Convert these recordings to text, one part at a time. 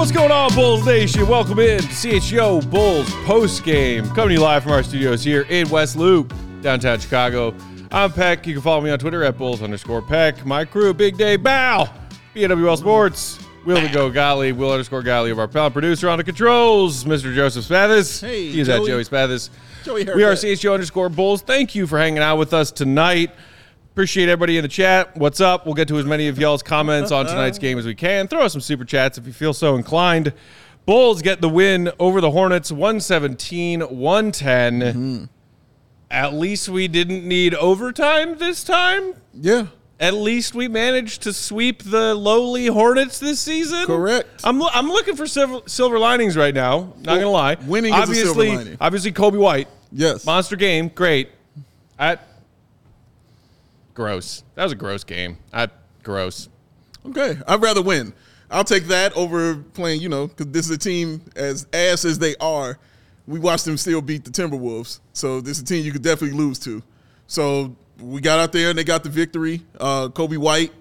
What's going on, Bulls Nation? Welcome in to CHGO Bulls post game. Coming to you live from our studios here in West Loop, downtown Chicago. I'm Peck. You can follow me on Twitter at Bulls underscore Peck. My crew, Big Day Bow, BNWL Sports, Will the Go Golly, Will underscore Golly of our pal producer on the controls, Mr. Joseph Spathis. Hey, He's at Joey. Joey Spathis. Joey we are. CHGO underscore Bulls. Thank you for hanging out with us tonight. Appreciate everybody in the chat. What's up? We'll get to as many of y'all's comments on tonight's game as we can. Throw us some super chats if you feel so inclined. Bulls get the win over the Hornets 117 110. Mm-hmm. At least we didn't need overtime this time. Yeah. At least we managed to sweep the lowly Hornets this season. Correct. I'm, lo- I'm looking for silver, silver linings right now. Not gonna lie. winning is a silver obviously, lining. obviously Coby White. Yes. Monster game, great. At gross. That was a gross game. At gross. Okay. I'd rather win. I'll take that over playing, you know, because this is a team as ass as they are. We watched them still beat the Timberwolves. So this is a team you could definitely lose to. So we got out there and they got the victory. Uh, Coby White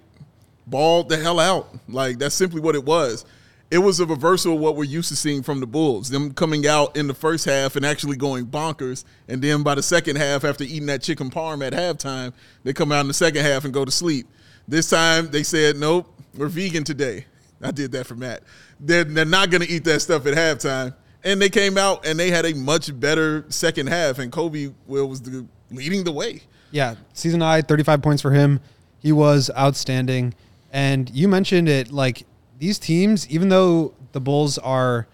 balled the hell out. Like that's simply what it was. It was a reversal of what we're used to seeing from the Bulls. Them coming out in the first half and actually going bonkers, and then by the second half, after eating that chicken parm at halftime, they come out in the second half and go to sleep. This time they said, "Nope, we're vegan today." I did that for Matt. They're, they're not going to eat that stuff at halftime, and they came out and they had a much better second half, and Coby was the, leading the way. Yeah, season high, 35 points for him. He was outstanding. And you mentioned it like these teams, even though the Bulls are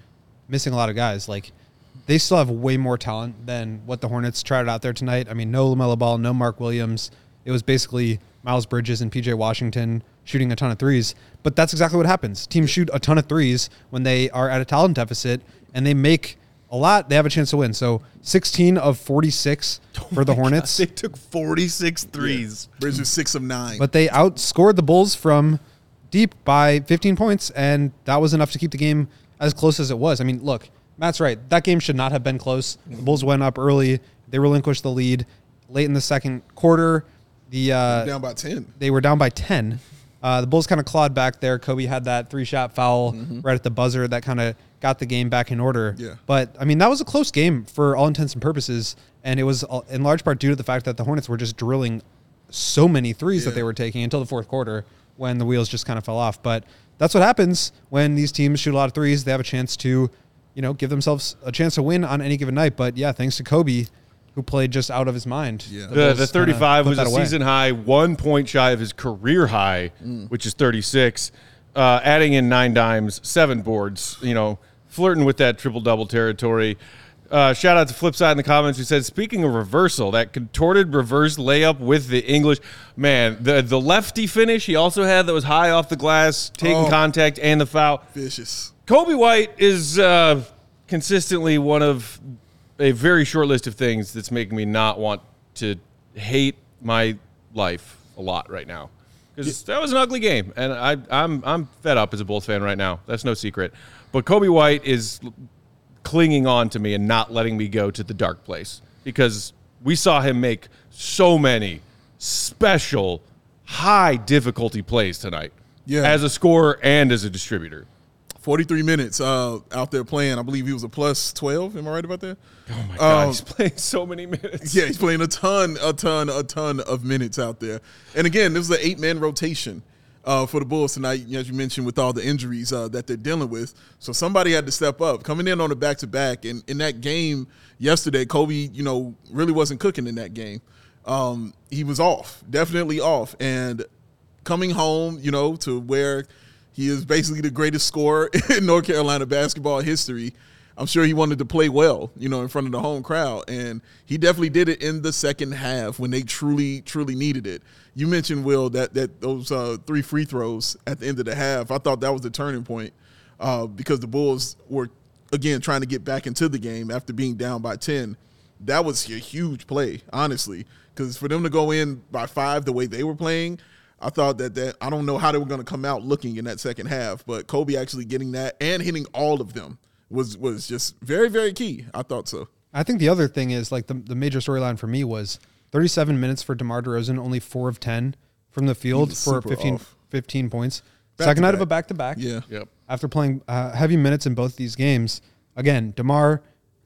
missing a lot of guys, like they still have way more talent than what the Hornets tried out there tonight. I mean, no LaMelo Ball, no Mark Williams. It was basically Miles Bridges and PJ Washington shooting a ton of threes. But that's exactly what happens. Teams shoot a ton of threes when they are at a talent deficit and they make a lot, they have a chance to win. So 16 of 46 for the Hornets. They took 46 threes. Bridges six of nine. But they outscored the Bulls from deep by 15 points, and that was enough to keep the game as close as it was. I mean, look, Matt's right. That game should not have been close. The Bulls went up early. They relinquished the lead late in the second quarter. The uh, down by ten. they were down by 10. Uh, the Bulls kind of clawed back there. Coby had that three shot foul right at the buzzer that kind of got the game back in order. Yeah. But, I mean, that was a close game for all intents and purposes. And it was uh, in large part due to the fact that the Hornets were just drilling so many threes that they were taking until the fourth quarter when the wheels just kind of fell off. But that's what happens when these teams shoot a lot of threes. They have a chance to, you know, give themselves a chance to win on any given night. But yeah, thanks to Coby, who played just out of his mind. Yeah. The, Bulls the 35 was a away. season high, one point shy of his career high, which is 36. Uh, adding in nine dimes, seven boards, you know, flirting with that triple double territory. Uh, shout out to Flipside in the comments who said, speaking of reversal, that contorted reverse layup with the English man, the the lefty finish he also had that was high off the glass, taking Oh. contact and the foul. Vicious. Coby White is uh, consistently one of a very short list of things that's making me not want to hate my life a lot right now. Because that was an ugly game, and I, I'm I'm fed up as a Bulls fan right now. That's no secret. But Coby White is clinging on to me and not letting me go to the dark place because we saw him make so many special, high difficulty plays tonight. Yeah. as a scorer and as a distributor. 43 minutes uh, out there playing. I believe he was a plus 12. Am I right about that? Oh my god, Um, he's playing so many minutes. Yeah, he's playing a ton, a ton, a ton of minutes out there. And again, this is an eight man rotation uh, for the Bulls tonight, as you mentioned, with all the injuries uh, that they're dealing with. So somebody had to step up. Coming in on a back to back, and in that game yesterday, Coby, you know, really wasn't cooking in that game. Um, he was off, definitely off. And coming home, you know, to where he is basically the greatest scorer in North Carolina basketball history. I'm sure he wanted to play well, you know, in front of the home crowd, and he definitely did it in the second half when they truly, truly needed it. You mentioned Will that that those uh, three free throws at the end of the half. I thought that was the turning point uh, because the Bulls were again trying to get back into the game after being down by ten. That was a huge play, honestly, because for them to go in by five the way they were playing, I thought that that I don't know how they were going to come out looking in that second half, but Coby actually getting that and hitting all of them was was just very very key. I thought so. I think the other thing is like the the major storyline for me was 37 minutes for DeMar DeRozan, only four of 10 from the field for super 15, 15 points. Back Second to night of a back to back. Yeah. Yep. After playing uh, heavy minutes in both these games, again, DeMar,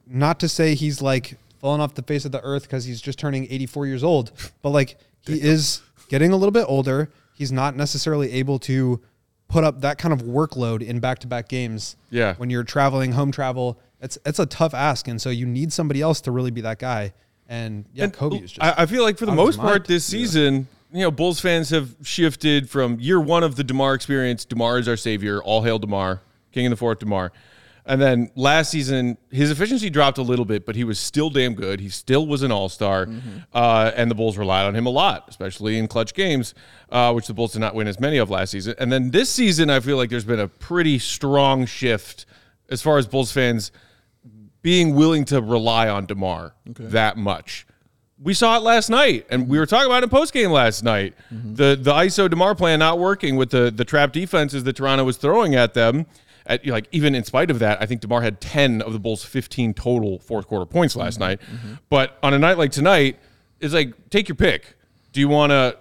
not to say he's like falling off the face of the earth because he's just turning 84 years old, but like he is getting a little bit older. He's not necessarily able to put up that kind of workload in back to back games. Yeah. When you're traveling, home travel, it's it's a tough ask, and so you need somebody else to really be that guy. And yeah, And Coby is just. I, I feel like for the most part this season, you know, Bulls fans have shifted from year one of the Demar experience. Demar is our savior. All hail Demar, king of the fourth Demar. And then last season, his efficiency dropped a little bit, but he was still damn good. He still was an all star, uh, and the Bulls relied on him a lot, especially in clutch games, uh, which the Bulls did not win as many of last season. And then this season, I feel like there's been a pretty strong shift as far as Bulls fans being willing to rely on DeMar that much. We saw it last night, and we were talking about it in post game last night. The the ISO DeMar plan not working with the the trap defenses that Toronto was throwing at them. At, like even in spite of that, I think Demar had ten of the Bulls' fifteen total fourth quarter points last mm-hmm. night. Mm-hmm. But on a night like tonight, it's like take your pick. Do you want to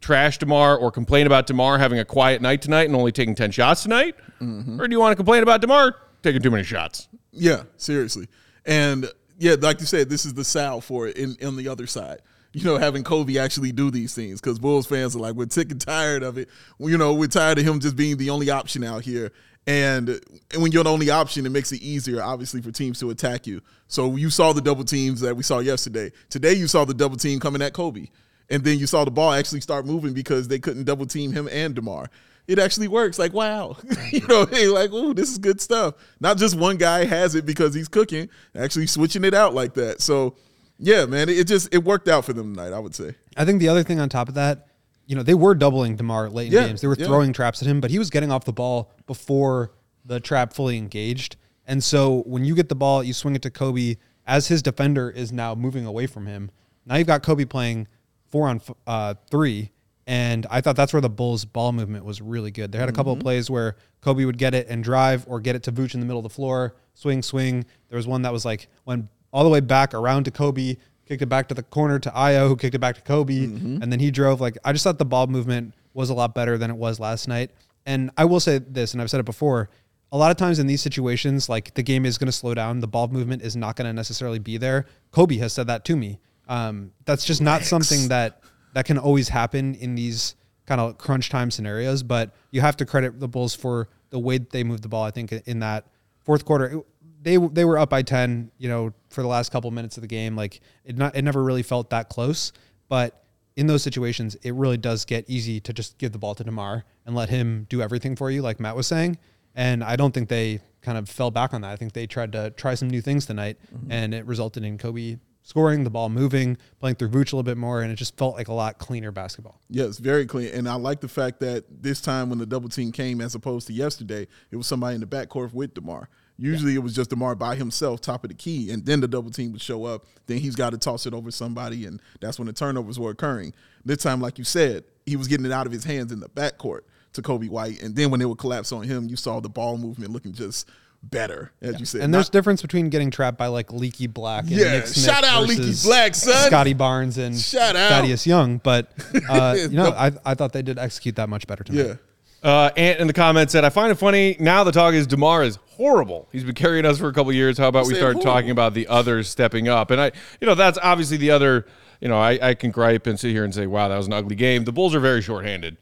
trash Demar or complain about Demar having a quiet night tonight and only taking ten shots tonight, mm-hmm. or do you want to complain about Demar taking too many shots? Yeah, seriously. And yeah, like you said, this is the salve for it in on the other side. You know, having Coby actually do these things because Bulls fans are like, we're sick and tired of it. You know, we're tired of him just being the only option out here. And, and when you're the only option, it makes it easier, obviously, for teams to attack you. So you saw the double teams that we saw yesterday. Today, you saw the double team coming at Coby. And then you saw the ball actually start moving because they couldn't double team him and DeMar. It actually works. Like, wow. you know, hey, like, ooh, this is good stuff. Not just one guy has it because he's cooking, actually switching it out like that. So, yeah, man, it, it just it worked out for them tonight, I would say. I think the other thing on top of that, you know, they were doubling Demar late in Yeah, games. They were yeah. throwing traps at him, but he was getting off the ball before the trap fully engaged. And so when you get the ball, you swing it to Coby as his defender is now moving away from him. Now you've got Coby playing four on uh, three. And I thought that's where the Bulls' ball movement was really good. They had a couple Mm-hmm. of plays where Coby would get it and drive or get it to Vooch in the middle of the floor, swing, swing. There was one that was like went all the way back around to Coby, kicked it back to the corner to Ayo, who kicked it back to Coby, Mm-hmm. and then he drove. Like I just thought the ball movement was a lot better than it was last night. And I will say this, and I've said it before. A lot of times in these situations, like the game is going to slow down, the ball movement is not going to necessarily be there. Coby has said that to me. Um, that's just not something that that can always happen in these kind of crunch time scenarios. But you have to credit the Bulls for the way that they moved the ball. I think in that fourth quarter, it- they they were up by ten. You know, for the last couple minutes of the game, like it not it never really felt that close. But in those situations, it really does get easy to just give the ball to Demar and let him do everything for you, like Matt was saying. And I don't think they kind of fell back on that. I think they tried to try some new things tonight, mm-hmm. and it resulted in Coby scoring, the ball moving, playing through Vooch a little bit more, and it just felt like a lot cleaner basketball. Yes, very clean. And I like the fact that this time when the double team came, as opposed to yesterday, it was somebody in the backcourt with DeMar. Usually it was just DeMar by himself, top of the key, and then the double team would show up. Then he's got to toss it over somebody, and that's when the turnovers were occurring. This time, like you said, he was getting it out of his hands in the backcourt to Coby White. And then when it would collapse on him, you saw the ball movement looking just better, as you said. And there's Not- difference between getting trapped by like Leaky Black and Yeah, Nick Smith shout out Leaky Black, son. Scottie Barnes and Shout out. Thaddeus Young, but uh, you know, No. I, I thought they did execute that much better tonight. yeah. Uh, Ant in the comments said, "I find it funny now. The talk is Demar is horrible. He's been carrying us for a couple years. How about we start horrible. talking about the others stepping up?" And I, you know, that's obviously the other. You know, I, I can gripe and sit here and say, "Wow, that was an ugly game." The Bulls are very shorthanded.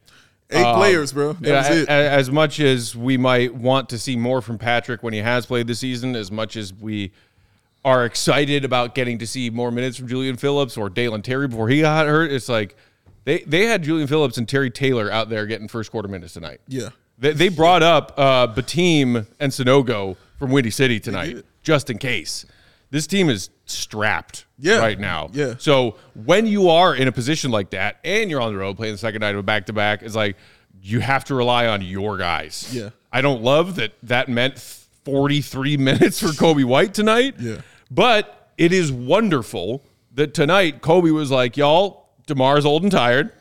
Eight players, bro. That Yeah, was it. a- a- as much as we might want to see more from Patrick when he has played this season, as much as we are excited about getting to see more minutes from Julian Phillips or Dalen Terry before he got hurt, it's like they they had Julian Phillips and Terry Taylor out there getting first quarter minutes tonight. Yeah. They, they brought up uh, Bitim and Sanogo from Windy City tonight. just in case. This team is strapped Yeah. right now. Yeah. So when you are in a position like that and you're on the road playing the second night of a back to back, it's like you have to rely on your guys. Yeah. I don't love that that meant 43 minutes for Coby White tonight. Yeah. But it is wonderful that tonight Coby was like, y'all, DeMar's old and tired.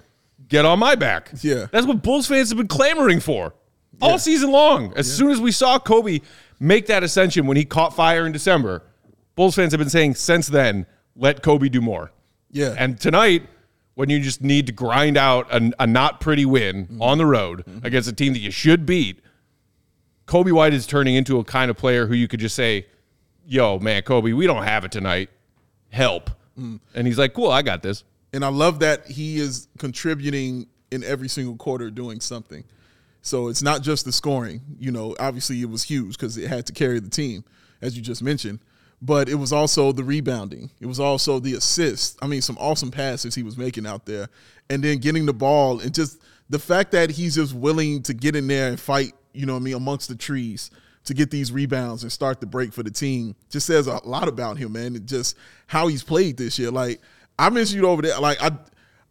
Get on my back. Yeah. That's what Bulls fans have been clamoring for all season long. As soon as we saw Coby make that ascension when he caught fire in December, Bulls fans have been saying since then, let Coby do more. Yeah. And tonight, when you just need to grind out a, a not pretty win mm-hmm. on the road mm-hmm. against a team that you should beat, Coby White is turning into a kind of player who you could just say, yo, man, Coby, we don't have it tonight. Help. Mm. And he's like, cool, I got this. And I love that he is contributing in every single quarter doing something. So it's not just the scoring. You know, obviously it was huge because it had to carry the team, as you just mentioned. But it was also the rebounding. It was also the assists. I mean, some awesome passes he was making out there. And then getting the ball and just the fact that he's just willing to get in there and fight, you know I mean, amongst the trees to get these rebounds and start the break for the team just says a lot about him, man. And just how he's played this year. Like I mentioned you over there. Like I,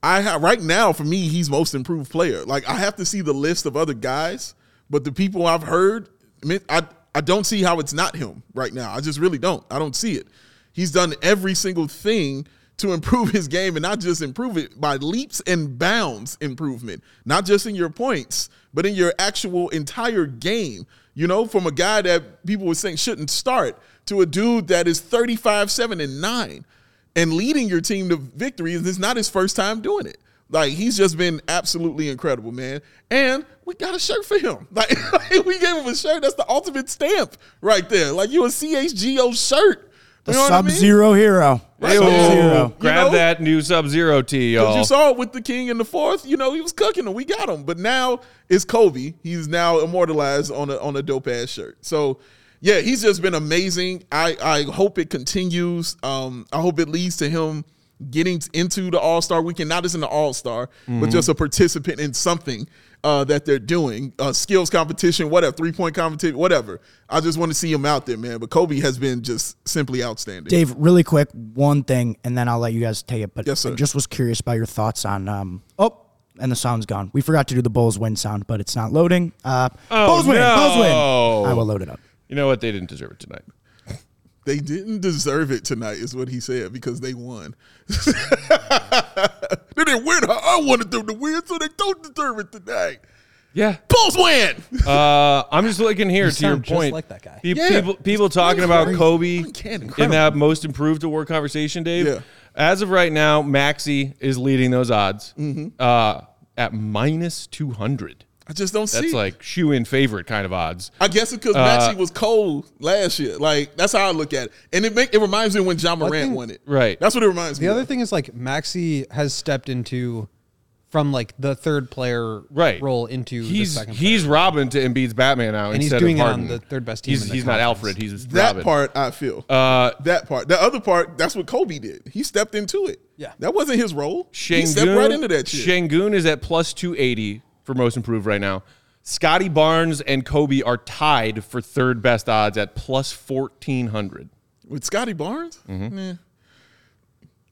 I have right now for me, he's most improved player. Like I have to see the list of other guys, but the people I've heard, I mean, I I don't see how it's not him right now. I just really don't. I don't see it. He's done every single thing to improve his game and not just improve it by leaps and bounds improvement, not just in your points, but in your actual entire game. You know, from a guy that people were saying shouldn't start to a dude that is 35, 7, and 9 and leading your team to victory. And it's not his first time doing it. Like he's just been absolutely incredible, man. And we got a shirt for him. Like we gave him a shirt. That's the ultimate stamp right there. Like you a CHGO shirt. The You know what I Sub mean? Zero hero. Right. Sub-Zero. Grab know? that new Sub Zero tee, Because y'all. you saw it with the King in the fourth, you know, he was cooking him. We got him. But now it's Coby. He's now immortalized on a on a dope ass shirt. So yeah, he's just been amazing. I, I hope it continues. Um, I hope it leads to him getting into the All Star weekend, not just in the All Star, but just a participant in something uh, that they're doing, uh, skills competition, whatever, three point competition, whatever. I just want to see him out there, man. But Coby has been just simply outstanding. Dave, really quick, one thing, and then I'll let you guys take it. But Yes, sir. I just was curious about your thoughts on. Um, oh, and the sound's gone. We forgot to do the Bulls win sound, but it's not loading. Uh, Oh, Bulls win. Bulls win. I will load it up. You know what? They didn't deserve it tonight. They didn't deserve it tonight, is what he said, because they won. they didn't win. I wanted them to win, so they don't deserve it tonight. Yeah. Bulls win. Uh, I'm just looking here to your sound just point. like that guy. Pe- Yeah. People, people talking That's about crazy. Coby Uncanny. in that most improved award conversation, Dave. Yeah. As of right now, Maxey is leading those odds Mm-hmm. uh, at minus 200. I just don't see. That's it. like shoe in favorite kind of odds. I guess it's because Maxey was cold last year. Like that's how I look at it, and it make it reminds me when Ja Morant think- won it. Right. That's what it reminds me. The other of. thing is like Maxey has stepped into from like the third player Right. role into He's the second he's player. Robin to Embiid's Batman now And he's instead doing it on the third best team He's, in the he's not. Alfred. He's that Robin. part I feel. Uh, that part. The other part. That's what Coby did. He stepped into it. Yeah. That wasn't his role. Sengun, he stepped right into that shit. Sengun is at plus 280 for most improved right now. Scottie Barnes and Coby are tied for third best odds at plus 1400. With Scottie Barnes. Mm-hmm. Eh.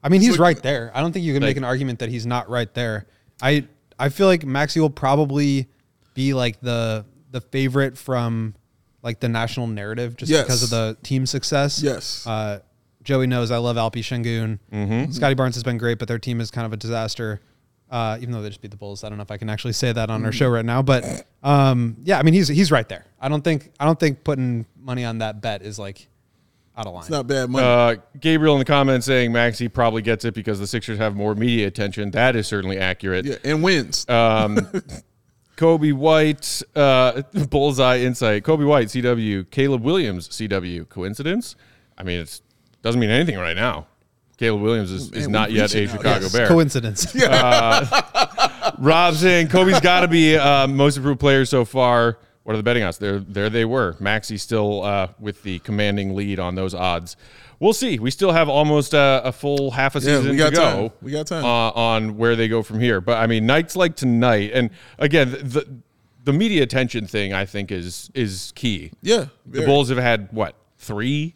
I mean, he's like- right there. I don't think you can Like- make an argument that he's not right there. I I feel like Maxey will probably be like the the favorite from like the national narrative just Yes. because of the team success. Yes. Uh, Joey knows I love Alpi Sengun. Mm-hmm. Scottie Barnes has been great, but their team is kind of a disaster. Uh, even though they just beat the Bulls, I don't know if I can actually say that on our show right now. But um, yeah, I mean he's he's right there. I don't think I don't think putting money on that bet is like out of line. It's not bad money. Uh, Gabriel in the comments saying Maxey probably gets it because the Sixers have more media attention. That is certainly accurate. yeah, and wins. Um, Coby White, uh, Bullseye Insight. Coby White, CW. Caleb Williams, CW. Coincidence? I mean, it doesn't mean anything right now. Caleb Williams is, is Man, not yet a out. Chicago Yes. Bear. Coincidence. Rob saying Coby's got to be uh, most improved player so far. What are the betting odds? There, there they were. Maxey still uh, with the commanding lead on those odds. We'll see. We still have almost uh, a full half a Yeah, season we got to go. time. We got time. Uh, on where they go from here. But I mean, nights like tonight, and again, the the media attention thing I think is is key. yeah. The. Bulls have had what three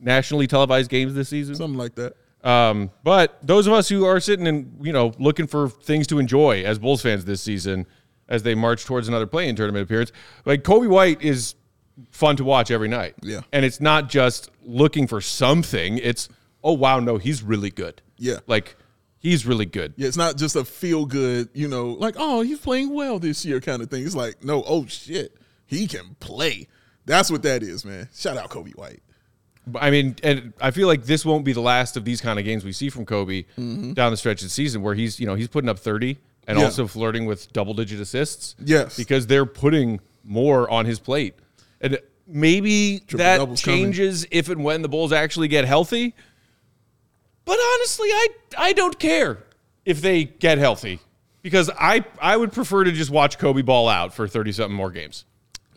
nationally televised games this season. Something like that. Um, but those of us who are sitting and you know looking for things to enjoy as Bulls fans this season, as they march towards another play-in tournament appearance, like Coby White is fun to watch every night. Yeah. and it's not just looking for something; it's oh wow, no, he's really good. Yeah. like he's really good. Yeah, it's not just a feel good, you know, like, oh, he's playing well this year kind of thing. It's like, no, oh shit, he can play. That's what that is, man. Shout out Coby White. But, I mean, and I feel like this won't be the last of these kind of games we see from Coby down the stretch of the season, where he's you know he's putting up thirty and Mm-hmm. Yeah. also flirting with double-digit assists. Yes. because they're putting more on his plate, and maybe that doubles coming. changes if and when the Bulls actually get healthy. But honestly, I I don't care if they get healthy because I I would prefer to just watch Coby ball out for thirty something more games.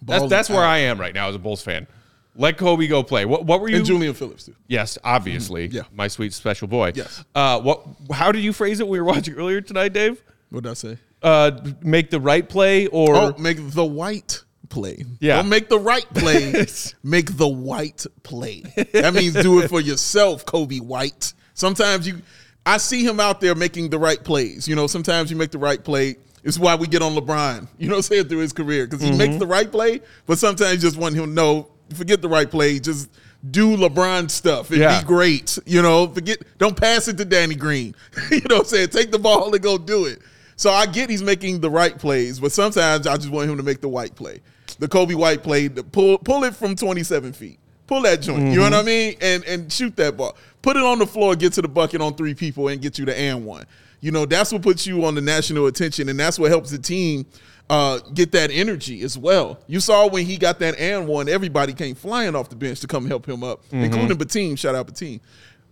That's Ball that's where out. I am right now as a Bulls fan. Let Coby go play. What what were you? And Julian Phillips, too. Yes, obviously. Yeah. My sweet special boy. Yes. Uh, what? How did you phrase it? We were watching earlier tonight, Dave. What did I say? Uh, make the right play, or Oh, make the white play. Yeah. Don't make the right play. make the white play. That means do it for yourself, Coby White. Sometimes you, I see him out there making the right plays. You know, sometimes you make the right play. It's why we get on LeBron, you know I'm saying, through his career. Because he makes the right play, but sometimes you just want him to know, forget the right play. Just do LeBron stuff and Yeah. be great. You know, forget, don't pass it to Danny Green. you know what I'm saying? Take the ball and go do it. So I get he's making the right plays, but sometimes I just want him to make the white play. The Coby White play, the pull pull it from 27 feet. Pull that joint. You know what I mm-hmm. mean? And and shoot that ball. Put it on the floor, get to the bucket on three people, and get you the and one. You know, that's what puts you on the national attention, and that's what helps the team uh, get that energy as well. You saw when he got that and one, everybody came flying off the bench to come help him up, including Bitim. Shout out Bitim.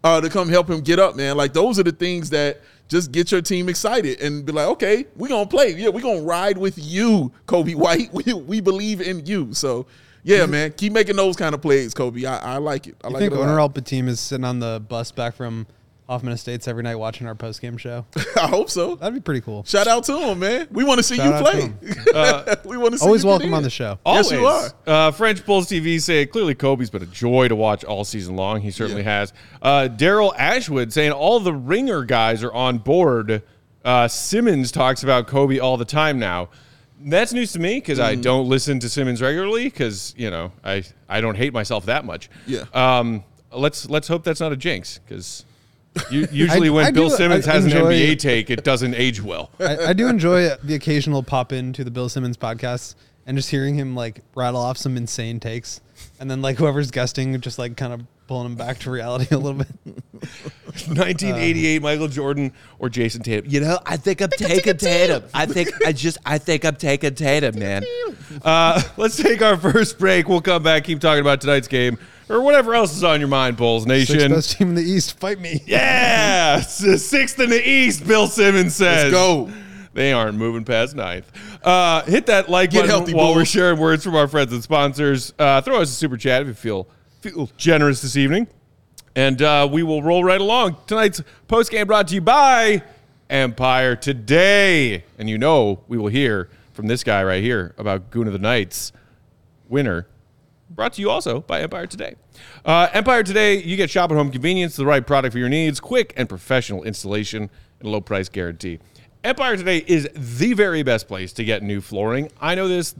Uh, to come help him get up, man. Like those are the things that just get your team excited and be like, okay, we're gonna play. Yeah, we're gonna ride with you, Coby White. We, we believe in you. So yeah, man, keep making those kind of plays, Coby. I, I like it. I I like think it a owner lot. Alpa team is sitting on the bus back from Hoffman Estates every night watching our post game show. I hope so. That'd be pretty cool. Shout out to him, man. We want to see Shout you out play. we want to see Always you welcome on the show. Yes, you Always. Uh, French Bulls TV say clearly Coby's been a joy to watch all season long. He certainly Yeah. has. Uh, Daryl Ashwood saying all the ringer guys are on board. Uh, Simmons talks about Coby all the time now. That's news to me because Mm. I don't listen to Simmons regularly because you know I I don't hate myself that much. Yeah. Um. Let's let's hope that's not a jinx because usually when I Bill do- Simmons I has an enjoy- NBA take, it doesn't age well. I, I do enjoy the occasional pop into the Bill Simmons podcast and just hearing him like rattle off some insane takes, and then like whoever's guesting just like kind of pulling him back to reality a little bit. 1988 Michael Jordan or Jayson Tatum. You know, I think I'm taking Tatum. I think I just I think I'm taking Tatum, man. Uh, let's take our first break. We'll come back, keep talking about tonight's game or whatever else is on your mind, Bulls Sixth Nation. best team in the East, fight me. Yeah, sixth in the East. Bill Simmons says. Let's go. They aren't moving past ninth. Uh, hit that like Get button healthy, while we're sharing words from our friends and sponsors. Uh, throw us a super chat if you feel feel generous this evening, and uh, we will roll right along. Tonight's post game brought to you by Empire Today, and you know we will hear from this guy right here about Goon of the Nights winner Brought to you also by Empire Today. Uh, Empire Today, you get shop at home convenience, the right product for your needs, quick and professional installation, and a low price guarantee. Empire Today is the very best place to get new flooring. I know this.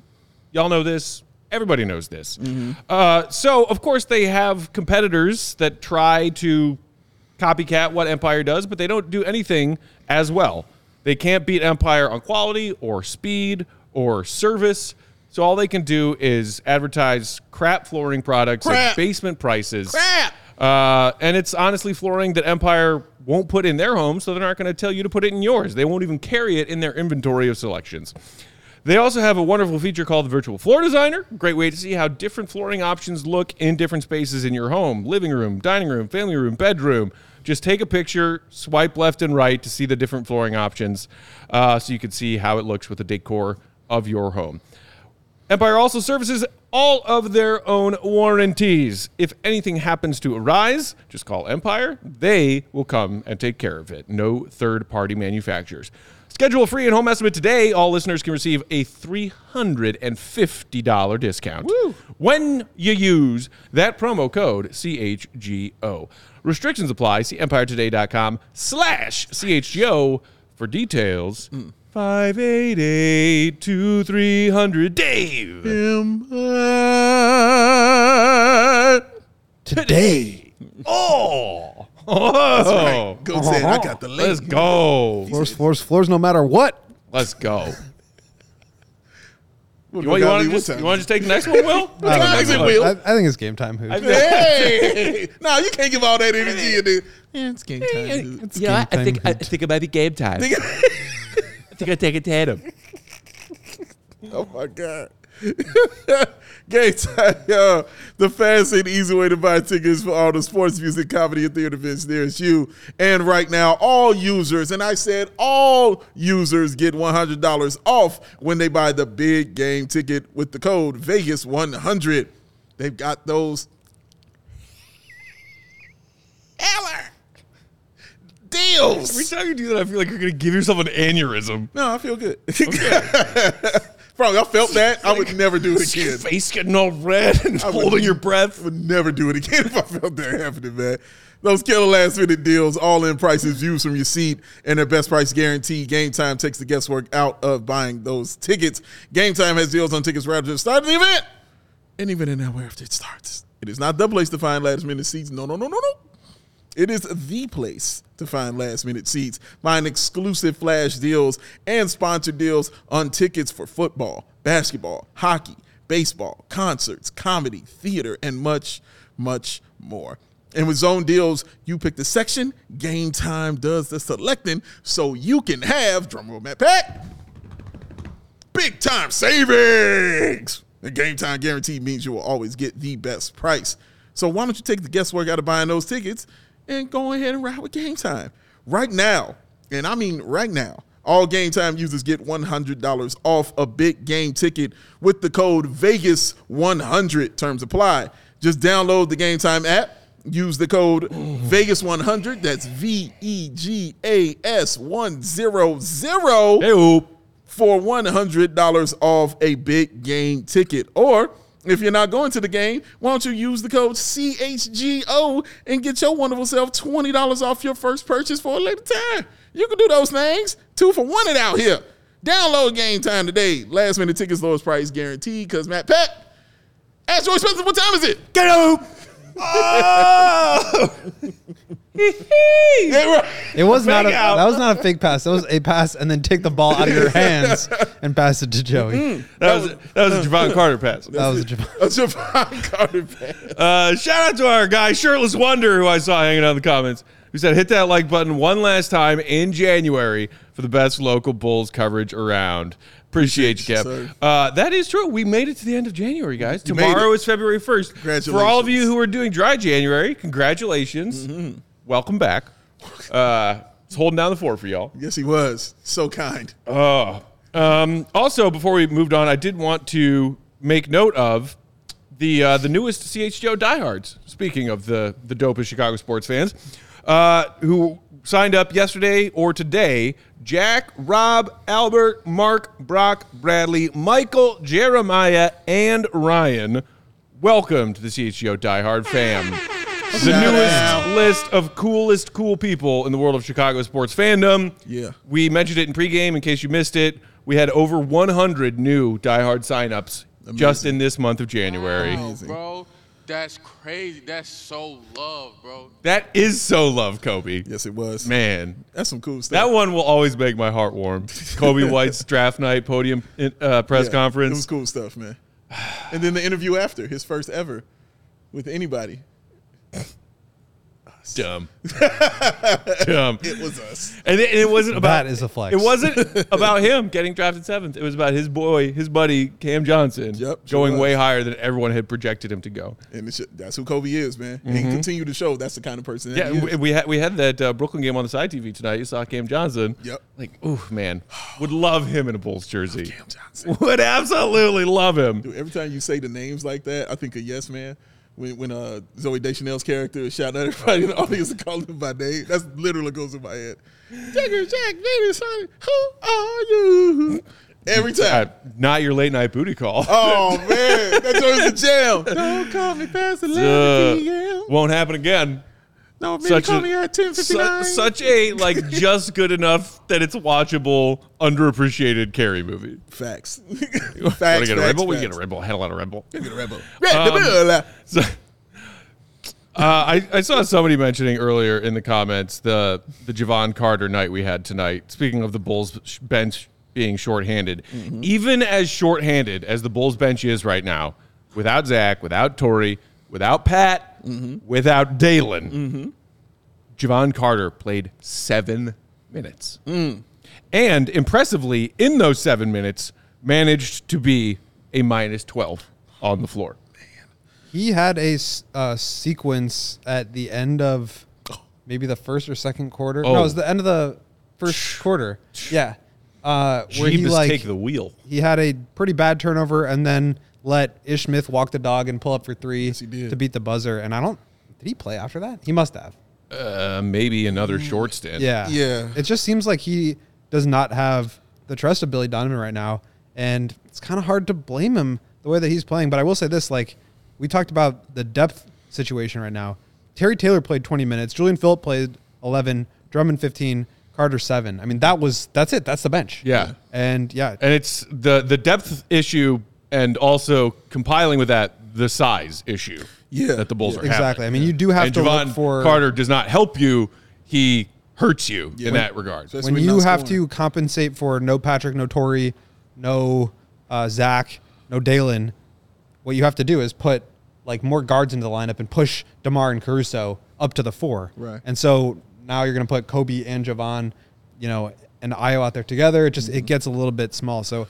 Y'all know this. Everybody knows this. Uh, so, of course, they have competitors that try to copycat what Empire does, but they don't do anything as well. They can't beat Empire on quality or speed or service. So all they can do is advertise crap flooring products at Crap. basement prices. Crap. Uh, and it's honestly flooring that Empire won't put in their home, so they're not going to tell you to put it in yours. They won't even carry it in their inventory of selections. They also have a wonderful feature called the Virtual Floor Designer. Great way to see how different flooring options look in different spaces in your home living room, dining room, family room, bedroom. Just take a picture, swipe left and right to see the different flooring options uh, so you can see how it looks with the decor of your home. Empire also services all of their own warranties. If anything happens to arise, just call Empire. They will come and take care of it. No third party manufacturers. Schedule a free and home estimate today. All listeners can receive a $350 discount when you use that promo code CHGO. Restrictions apply. See empiretoday.com slash CHGO for details. Mm. 588-2300 Dave. Today. Oh. Oh. Coach said, I got the Let's link. go. Floors, floors, floors, no matter what. Let's go. What You want, you about want me? to What just, time you want to just take the next one, Will? What time is it, Will? I, I think it's game time. Hoops. Hey, no, you can't give all that energy. And then, yeah, it's game time. It's Yeah, game I time think I hoops. think it might be game time. Think I take a tandem. Oh my god. Game time, yo. The fast and easy way to buy tickets for all the sports, music, comedy, and theater events nearest you. And right now, all users, and I said all users get $100 off when they buy the big game ticket with the code Vegas100. They've got those Eller deals. Every time you do that, I feel like you're going to give yourself an aneurysm. No, I feel good. Bro, I felt that. I would never do it Your again. face getting all red and I would- holding your breath. I would never do it again if I felt that happening, man. Those killer last minute deals, all in prices, views from your seat, and their best price guarantee. Game Time takes the guesswork out of buying those tickets. Game Time has deals on tickets right after the start of the event, and even an hour after it starts. It is not the place to find last minute seats. No, no, no, no, no. It is the place to find last minute seats, find exclusive flash deals and sponsored deals on tickets for football, basketball, hockey, baseball, concerts, comedy, theater, and much, much more. And with zone deals, you pick the section, game time does the selecting so you can have, drumroll Matt Peck, big time savings. The game time guarantee means you will always get the best price. So why don't you take the guesswork out of buying those tickets and go ahead and ride with game time right now? And I mean right now. All game time users get $100 off a big game ticket with the code Vegas100. Terms apply. Just download the game time app. Use the code mm. Vegas100. That's V E G A S 100 Hey, whoop. for $100 off a big game ticket. Or if you're not going to the game, why don't you use the code CHGO and get your wonderful self $20 off your first purchase for a later time? You can do those things. Two for one it out here. Download game time today. Last minute tickets, lowest price guaranteed. Because Matt Pat, ask Joe Spencer, what time is it? Get up. Oh! Yeah, right. It was not a, out. that was not a fake pass. That was a pass and then take the ball out of your hands and pass it to Joey. That was that was a Jevon Carter pass. That was a A Jevon Carter pass. Uh, shout out to our guy Shirtless Wonder, who I saw hanging out in the comments, who said, "Hit that like button one last time in January for the best local Bulls coverage around." Appreciate you, Appreciate Kev. Uh, that is true. We made it to the end of January, guys. You Tomorrow is February first. For all of you who are doing dry January, congratulations. Mm-hmm. Welcome back. Uh, it's holding down the fort for y'all. Yes, he was. So kind. Oh. Um, also, before we moved on, I did want to make note of the uh, the newest CHGO diehards. Speaking of the the dopest Chicago sports fans, uh, who signed up yesterday or today: Jack, Rob, Albert, Mark, Brock, Bradley, Michael, Jeremiah, and Ryan. Welcome to the CHGO diehard fam. The Shout newest out. list of coolest cool people in the world of Chicago sports fandom. Yeah. We mentioned it in pregame in case you missed it. We had over 100 new diehard signups just in this month of January. Amazing. bro. That's crazy. That's so love, bro. That is so love, Coby. Yes, it was. Man, That's some cool stuff. that one will always make my heart warm. Coby White's draft night podium uh, press Yeah, It conference. was cool stuff, man. And then the interview after, his first ever with anybody. Dumb. Dumb. It was us. And it, it wasn't about That is a flex. It wasn't about him getting drafted seventh. It was about his boy, his buddy Cam Johnson, Yep, sure going was. way higher than everyone had projected him to go. And it's, that's who Coby is, man. And he continue to show that's the kind of person that Mm-hmm. Yeah, he we, is. we had we had that uh, Brooklyn game on the side TV tonight. You saw Cam Johnson. Yep. Like, ooh, man, would love him in a Bulls jersey. Cam Johnson. Would absolutely love him. Dude, every time you say the names like that, I think of Yes Man when when uh Zooey Deschanel's character is shouting at everybody in the audience and calling him by name. That's literally goes in my head. Jagger Jack, baby, son, who are you? Every Uh, time. not your late night booty call. Oh man, that joint's a jam. Don't call me past Uh, 11 p.m. won't happen again. No, maybe Such call a, me at 10:59. su- such a like just good enough that it's watchable, underappreciated Carrey movie. facts. Facts. to get a facts, rebel? We get a rebel. Hell out of rebel. Get a rebel. Rebel. So, uh, I, I saw somebody mentioning earlier in the comments the the Jevon Carter night we had tonight. Speaking of the Bulls bench being shorthanded, even as shorthanded as the Bulls bench is right now, without Zach, without Torrey, without Pat, without Dalen, Jevon Carter played seven minutes, and impressively in those seven minutes managed to be a minus twelve on the floor. Man. He had a uh, sequence at the end of maybe the first or second quarter. Oh. No, it was the end of the first quarter. Yeah. Uh, where he Jeebus like take the wheel. he had a pretty bad turnover and then let Ish Smith walk the dog and pull up for three he did. to beat the buzzer. And I don't did he play after that? He must have. Uh, maybe another short stint. Yeah. Yeah. It just seems like he does not have the trust of Billy Donovan right now. And it's kind of hard to blame him the way that he's playing. But I will say this like, we talked about the depth situation right now. Terry Taylor played 20 minutes. Julian Phillip played 11. Drummond 15. Carter 7. I mean, that was, that's it. That's the bench. Yeah. And yeah. And it's the the depth issue and also compiling with that the size issue. Yeah. That the Bulls are Exactly. having. I mean, you do have and to Jevon look for- Carter does not help you. He hurts you in When- that regard. Especially when when you have scoring. to compensate for no Patrick, no Torrey, no uh, Zach, no Dalen, what you have to do is put like more guards into the lineup and push Demar and Caruso up to the four. Right. And so now you're going to put Coby and Jevon, you know, and Ayo out there together. It just it gets a little bit small. So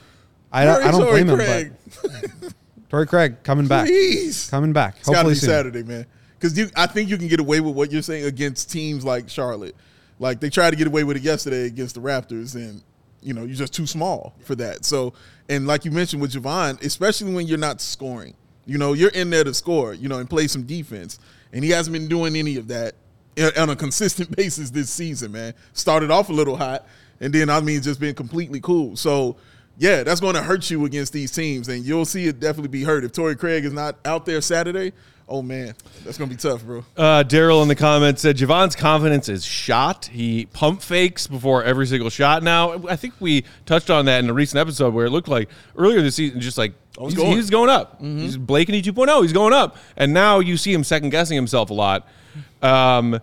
I don't, I don't blame Craig. him, but Torrey Craig coming back, Please. coming back. It's got to be soon. Saturday, man. Because you, I think you can get away with what you're saying against teams like Charlotte. Like they tried to get away with it yesterday against the Raptors, and you know you're just too small for that. So, and like you mentioned with Jevon, especially when you're not scoring, you know you're in there to score, you know, and play some defense, and he hasn't been doing any of that on a consistent basis this season. Man, started off a little hot, and then I mean just been completely cool. So. Yeah, that's going to hurt you against these teams, and you'll see it definitely be hurt. If Torrey Craig is not out there Saturday, oh man, that's going to be tough, bro. Uh, Daryl in the comments said Jevon's confidence is shot. He pump fakes before every single shot. Now, I think we touched on that in a recent episode where it looked like earlier this season, just like Oh, he's he's, going. he's going up. He's Blakeney 2.0. He's going up. And now you see him second guessing himself a lot. Um,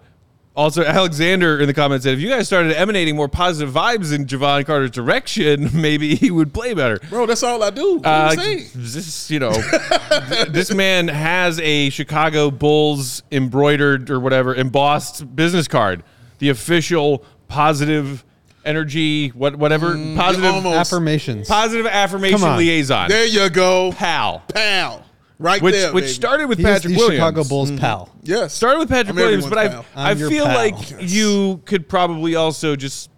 also, Alexander in the comments said, if you guys started emanating more positive vibes in Jevon Carter's direction, maybe he would play better. Bro, that's all I do. What Uh, I'm saying? this, you know, this man has a Chicago Bulls embroidered or whatever embossed business card, the official positive energy, what whatever positive almost- Affirmations. positive affirmation liaison, There you go, pal, pal. Right which there, which baby. started with He is Patrick the Williams. Chicago Bulls mm-hmm. pal. Yes, Started with Patrick I'm Williams, but I pal. I I'm your feel pal. like Yes. you could probably also just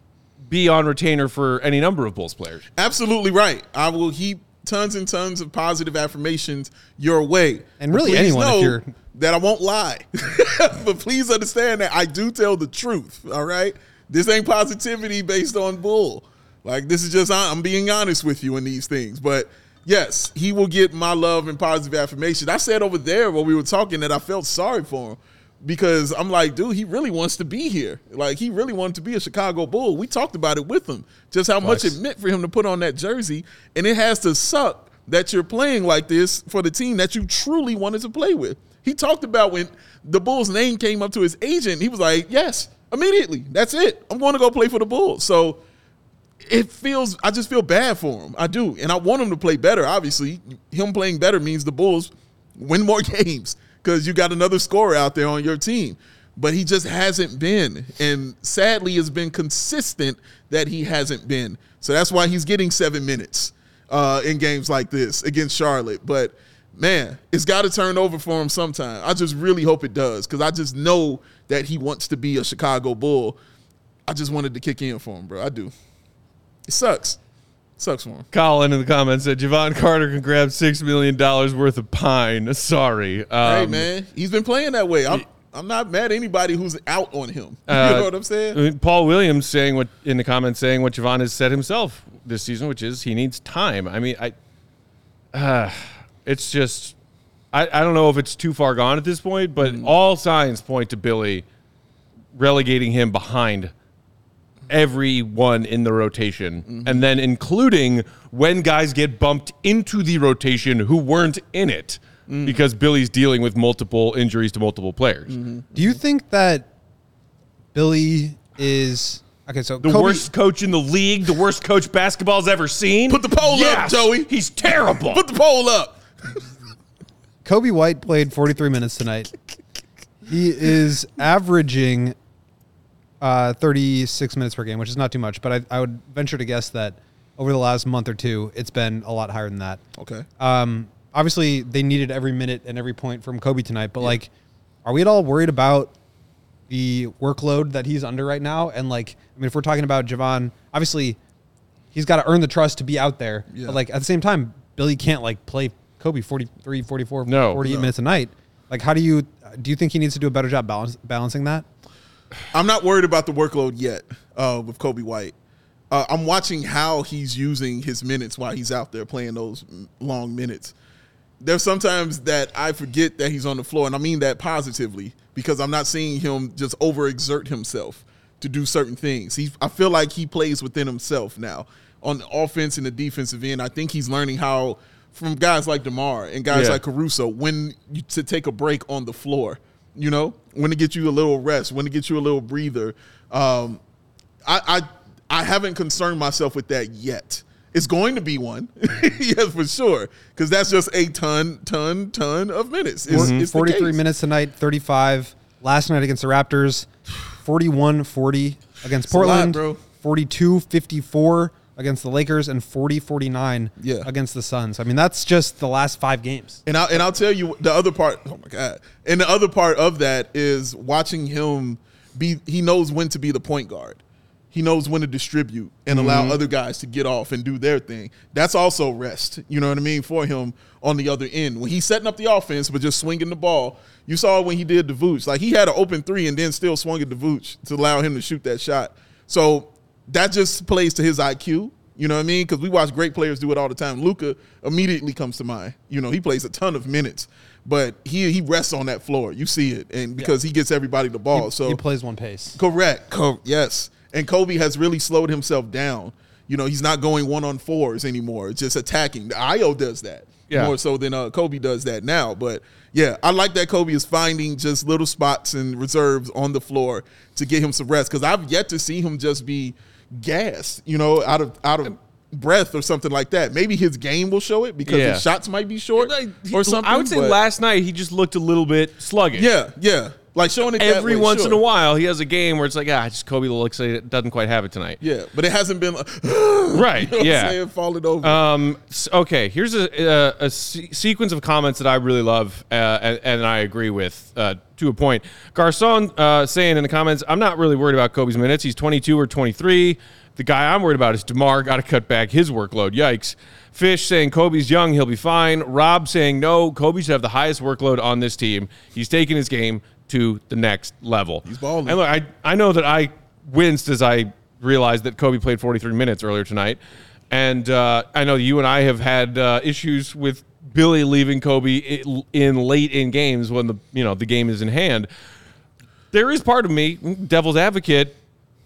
be on retainer for any number of Bulls players. absolutely right. I will heap tons and tons of positive affirmations your way, And But really please anyone if know you're- that I won't lie. but please understand that I do tell the truth. All right, this ain't positivity based on bull. Like this is just I'm being honest with you in these things, but. Yes, he will get my love and positive affirmation. I said over there while we were talking that I felt sorry for him because I'm like, dude, he really wants to be here. Like he really wanted to be a Chicago Bull. We talked about it with him, just how much it meant for him to put on that jersey, and it has to suck that you're playing like this for the team that you truly wanted to play with. He talked about when the Bulls' name came up to his agent, he was like, "Yes, immediately. That's it. I'm going to go play for the Bulls." So it feels I just feel bad for him. I do. And I want him to play better, obviously. Him playing better means the Bulls win more games because you got another scorer out there on your team. But he just hasn't been. And sadly, it's been consistent that he hasn't been. So that's why he's getting seven minutes uh, in games like this against Charlotte. But man, it's got to turn over for him sometime. I just really hope it does because I just know that he wants to be a Chicago Bull. I just wanted to kick in for him, bro. I do. It sucks. Sucks for him. Colin in the comments said Jevon Carter can grab six million dollars worth of pine. Sorry, um, hey man, he's been playing that way. I'm I'm not mad at anybody who's out on him. Uh, you know what I'm saying? Paul Williams saying what in the comments saying what Jevon has said himself this season, which is he needs time. I mean, I, uh, it's just, I, I don't know if it's too far gone at this point, but Mm. all signs point to Billy relegating him behind everyone in the rotation, Mm-hmm. and then including when guys get bumped into the rotation who weren't in it. Mm. Because Billy's dealing with multiple injuries to multiple players. Mm-hmm. Do you think that Billy is okay? So The Kobe, worst coach in the league, the worst coach basketball's ever seen. Put the poll up, Yes, Joey. He's terrible. Put the poll up. Coby White played 43 minutes tonight. He is averaging uh, 36 minutes per game, which is not too much, but I, I would venture to guess that over the last month or two, it's been a lot higher than that. Okay. Um, obviously, they needed every minute and every point from Coby tonight, but like, are we at all worried about the workload that he's under right now? And like, I mean, if we're talking about Jevon, obviously, he's got to earn the trust to be out there. Yeah. But like, at the same time, Billy can't like play Coby 43, 44, No. 48 No. minutes a night. Like, how do you, do you think he needs to do a better job balance, balancing that? I'm not worried about the workload yet uh, with Coby White. Uh, I'm watching how he's using his minutes while he's out there playing those long minutes. There's sometimes that I forget that he's on the floor, and I mean that positively because I'm not seeing him just overexert himself to do certain things. He, I feel like he plays within himself now on the offense and the defensive end. I think he's learning how from guys like Demar and guys Yeah. like Caruso when you, to take a break on the floor. You know, when to get you a little rest, when to get you a little breather. Um, I, I I haven't concerned myself with that yet. It's going to be one, yes, for sure, because that's just a ton, ton, ton of minutes. It's, it's the 43 case. minutes tonight, 35 last night against the Raptors, 41 40 against a lot, Portland, bro. 42 54 against the Lakers, and 40 49 Yeah. against the Suns. I mean, that's just the last five games. And I'll, and I'll tell you the other part. Oh my god! And the other part of that is watching him be. He knows when to be the point guard. He knows when to distribute and allow mm-hmm. other guys to get off and do their thing. That's also rest. You know what I mean for him on the other end when he's setting up the offense, but just swinging the ball. You saw when he did the Vooch, like he had an open three and then still swung at the Vooch to allow him to shoot that shot. So that just plays to his IQ. You know what I mean? Because we watch great players do it all the time. Luka immediately comes to mind. You know, he plays a ton of minutes, but he he rests on that floor. You see it, and because he gets everybody the ball. He, so he plays one pace. correct, Co- yes. And Coby has really slowed himself down. You know, he's not going one on fours anymore. It's Just attacking. The Ayo does that Yeah. more so than uh, Coby does that now. But yeah, I like that Coby is finding just little spots and reserves on the floor to get him some rest. Because I've yet to see him just be gassed, you know, out of out of breath or something like that. Maybe his game will show it because Yeah. his shots might be short or something. I would say last night he just looked a little bit sluggish. Yeah, yeah, like showing it Every way, once in a while, he has a game where it's like, ah, just Coby looks like it doesn't quite have it tonight. Yeah, but it hasn't been like, Right. you know yeah. saying, falling over. Um, okay, here's a, a, a se- sequence of comments that I really love uh, and, and I agree with uh, to a point. Garcon uh, saying in the comments, I'm not really worried about Coby's minutes. He's 22 or 23. The guy I'm worried about is DeMar. Got to cut back his workload. Yikes. Fish saying Coby's young, he'll be fine. Rob saying no, Coby should have the highest workload on this team. He's taking his game to the next level. He's balling. And look, I, I know that I winced as I realized that Coby played 43 minutes earlier tonight. And uh, I know you and I have had uh, issues with Billy leaving Coby in late in games when the you know the game is in hand. There is part of me, devil's advocate,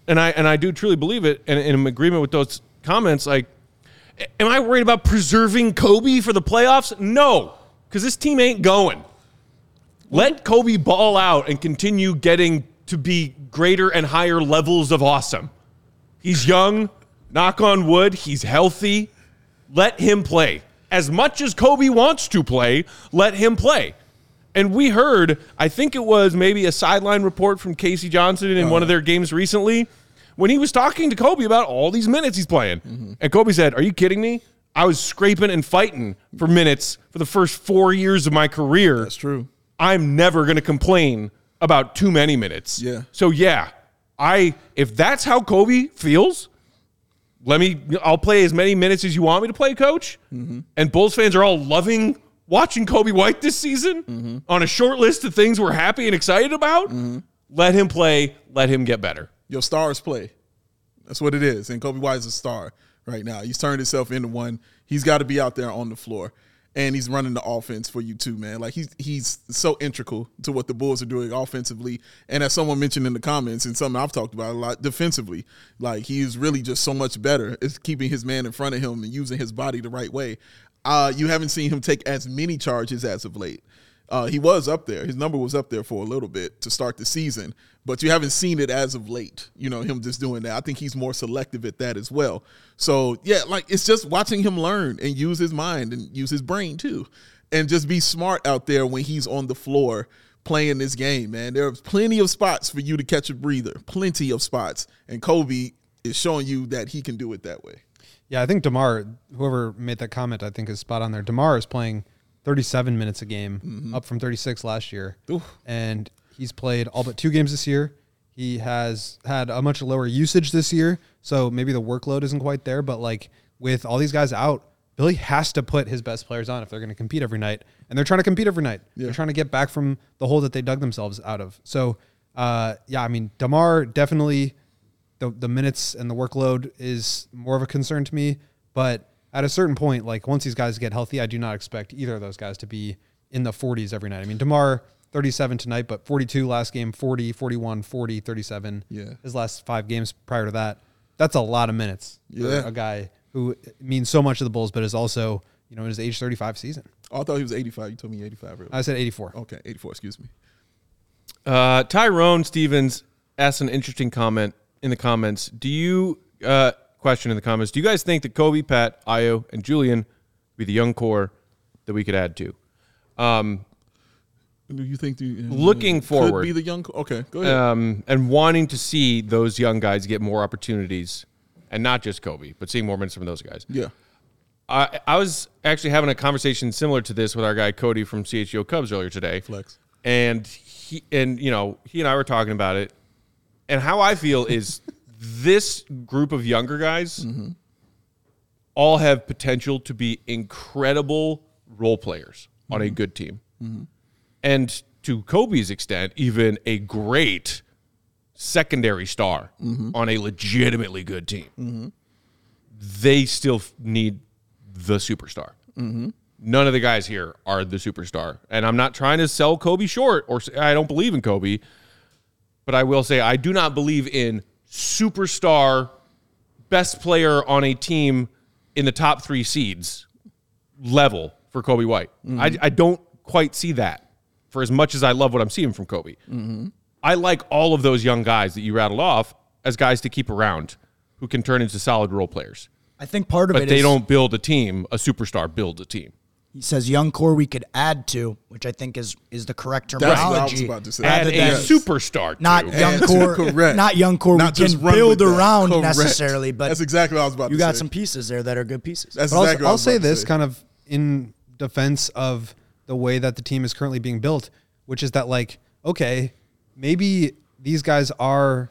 and I and I do truly believe it, and, and in agreement with those comments. Like, am I worried about preserving Coby for the playoffs? No, because this team ain't going. Let Coby ball out and continue getting to be greater and higher levels of awesome. He's young, knock on wood, he's healthy. Let him play. As much as Coby wants to play, let him play. And we heard, I think it was maybe a sideline report from Casey Johnson in one of their games recently when he was talking to Coby about all these minutes he's playing. Mm-hmm. And Coby said, Are you kidding me? I was scraping and fighting for minutes for the first four years of my career. That's true. I'm never going to complain about too many minutes. Yeah. So yeah, I if that's how Coby feels, let me. I'll play as many minutes as you want me to play, coach. Mm-hmm. And Bulls fans are all loving watching Coby White this season mm-hmm. on a short list of things we're happy and excited about. Mm-hmm. Let him play. Let him get better. Your stars play. That's what it is. And Coby White is a star right now. He's turned himself into one. He's got to be out there on the floor. And he's running the offense for you too, man. Like he's he's so integral to what the Bulls are doing offensively. And as someone mentioned in the comments, and something I've talked about a lot defensively, like he is really just so much better. It's keeping his man in front of him and using his body the right way. Uh, you haven't seen him take as many charges as of late. Uh, he was up there. His number was up there for a little bit to start the season, but you haven't seen it as of late. You know, him just doing that. I think he's more selective at that as well. So, yeah, like it's just watching him learn and use his mind and use his brain too. And just be smart out there when he's on the floor playing this game, man. There are plenty of spots for you to catch a breather, plenty of spots. And Coby is showing you that he can do it that way. Yeah, I think Demar, whoever made that comment, I think is spot on there. Demar is playing 37 minutes a game, up from 36 last year, and he's played all but two games this year. He has had a much lower usage this year, so maybe the workload isn't quite there. But like with all these guys out, Billy has to put his best players on if they're going to compete every night, and they're trying to compete every night. They're trying to get back from the hole that they dug themselves out of. So, uh, yeah, I mean, Demar definitely the the minutes and the workload is more of a concern to me. But at a certain point, like once these guys get healthy, I do not expect either of those guys to be in the 40s every night. I mean, Demar 37 tonight, but 42 last game, 40, 41, 40, 37. Yeah. His last five games prior to that. That's a lot of minutes Yeah. for a guy who means so much to the Bulls, but is also, you know, in his age 35 season. Oh, I thought he was 85. You told me 85 earlier. I said 84. Okay, 84, excuse me. Uh, Tyrone Stevens asked an interesting comment in the comments. Do you uh, question in the comments? Do you guys think that Coby, Pat, Ayo, and Julian be the young core that we could add to? Um, Do you think the Looking could forward. be the young? Okay, go ahead. um, and wanting to see those young guys get more opportunities, and not just Coby, but seeing more minutes from those guys. yeah, I, I was actually having a conversation similar to this with our guy Cody from CHGO Cubs earlier today. Flex. And he and you know, he and I were talking about it. And how I feel is this group of younger guys all have potential to be incredible role players on a good team. And to Coby's extent, even a great secondary star on a legitimately good team they still need the superstar. None of the guys here are the superstar, and I'm not trying to sell Coby short or I don't believe in Coby, but I will say I do not believe in superstar, best player on a team in the top three seeds level for Coby White. I, mm-hmm. I don't quite see that for as much as I love what I'm seeing from Coby. Mm-hmm. I like all of those young guys that you rattled off as guys to keep around who can turn into solid role players. I think part of But it they is- don't build a team. A superstar builds a team. He says young core we could add to, which I think is is the correct terminology. That's what I was about to say. Add rather a than- superstar. not to. young Add core, correct. not young core Not we just can build with that. around Correct. necessarily, but That's exactly what I was about to say. you to got say. some pieces there that are good pieces. That's But I'll, exactly what I I'll was say about to this kind of in defense of the way that the team is currently being built, which is that like, okay, maybe these guys are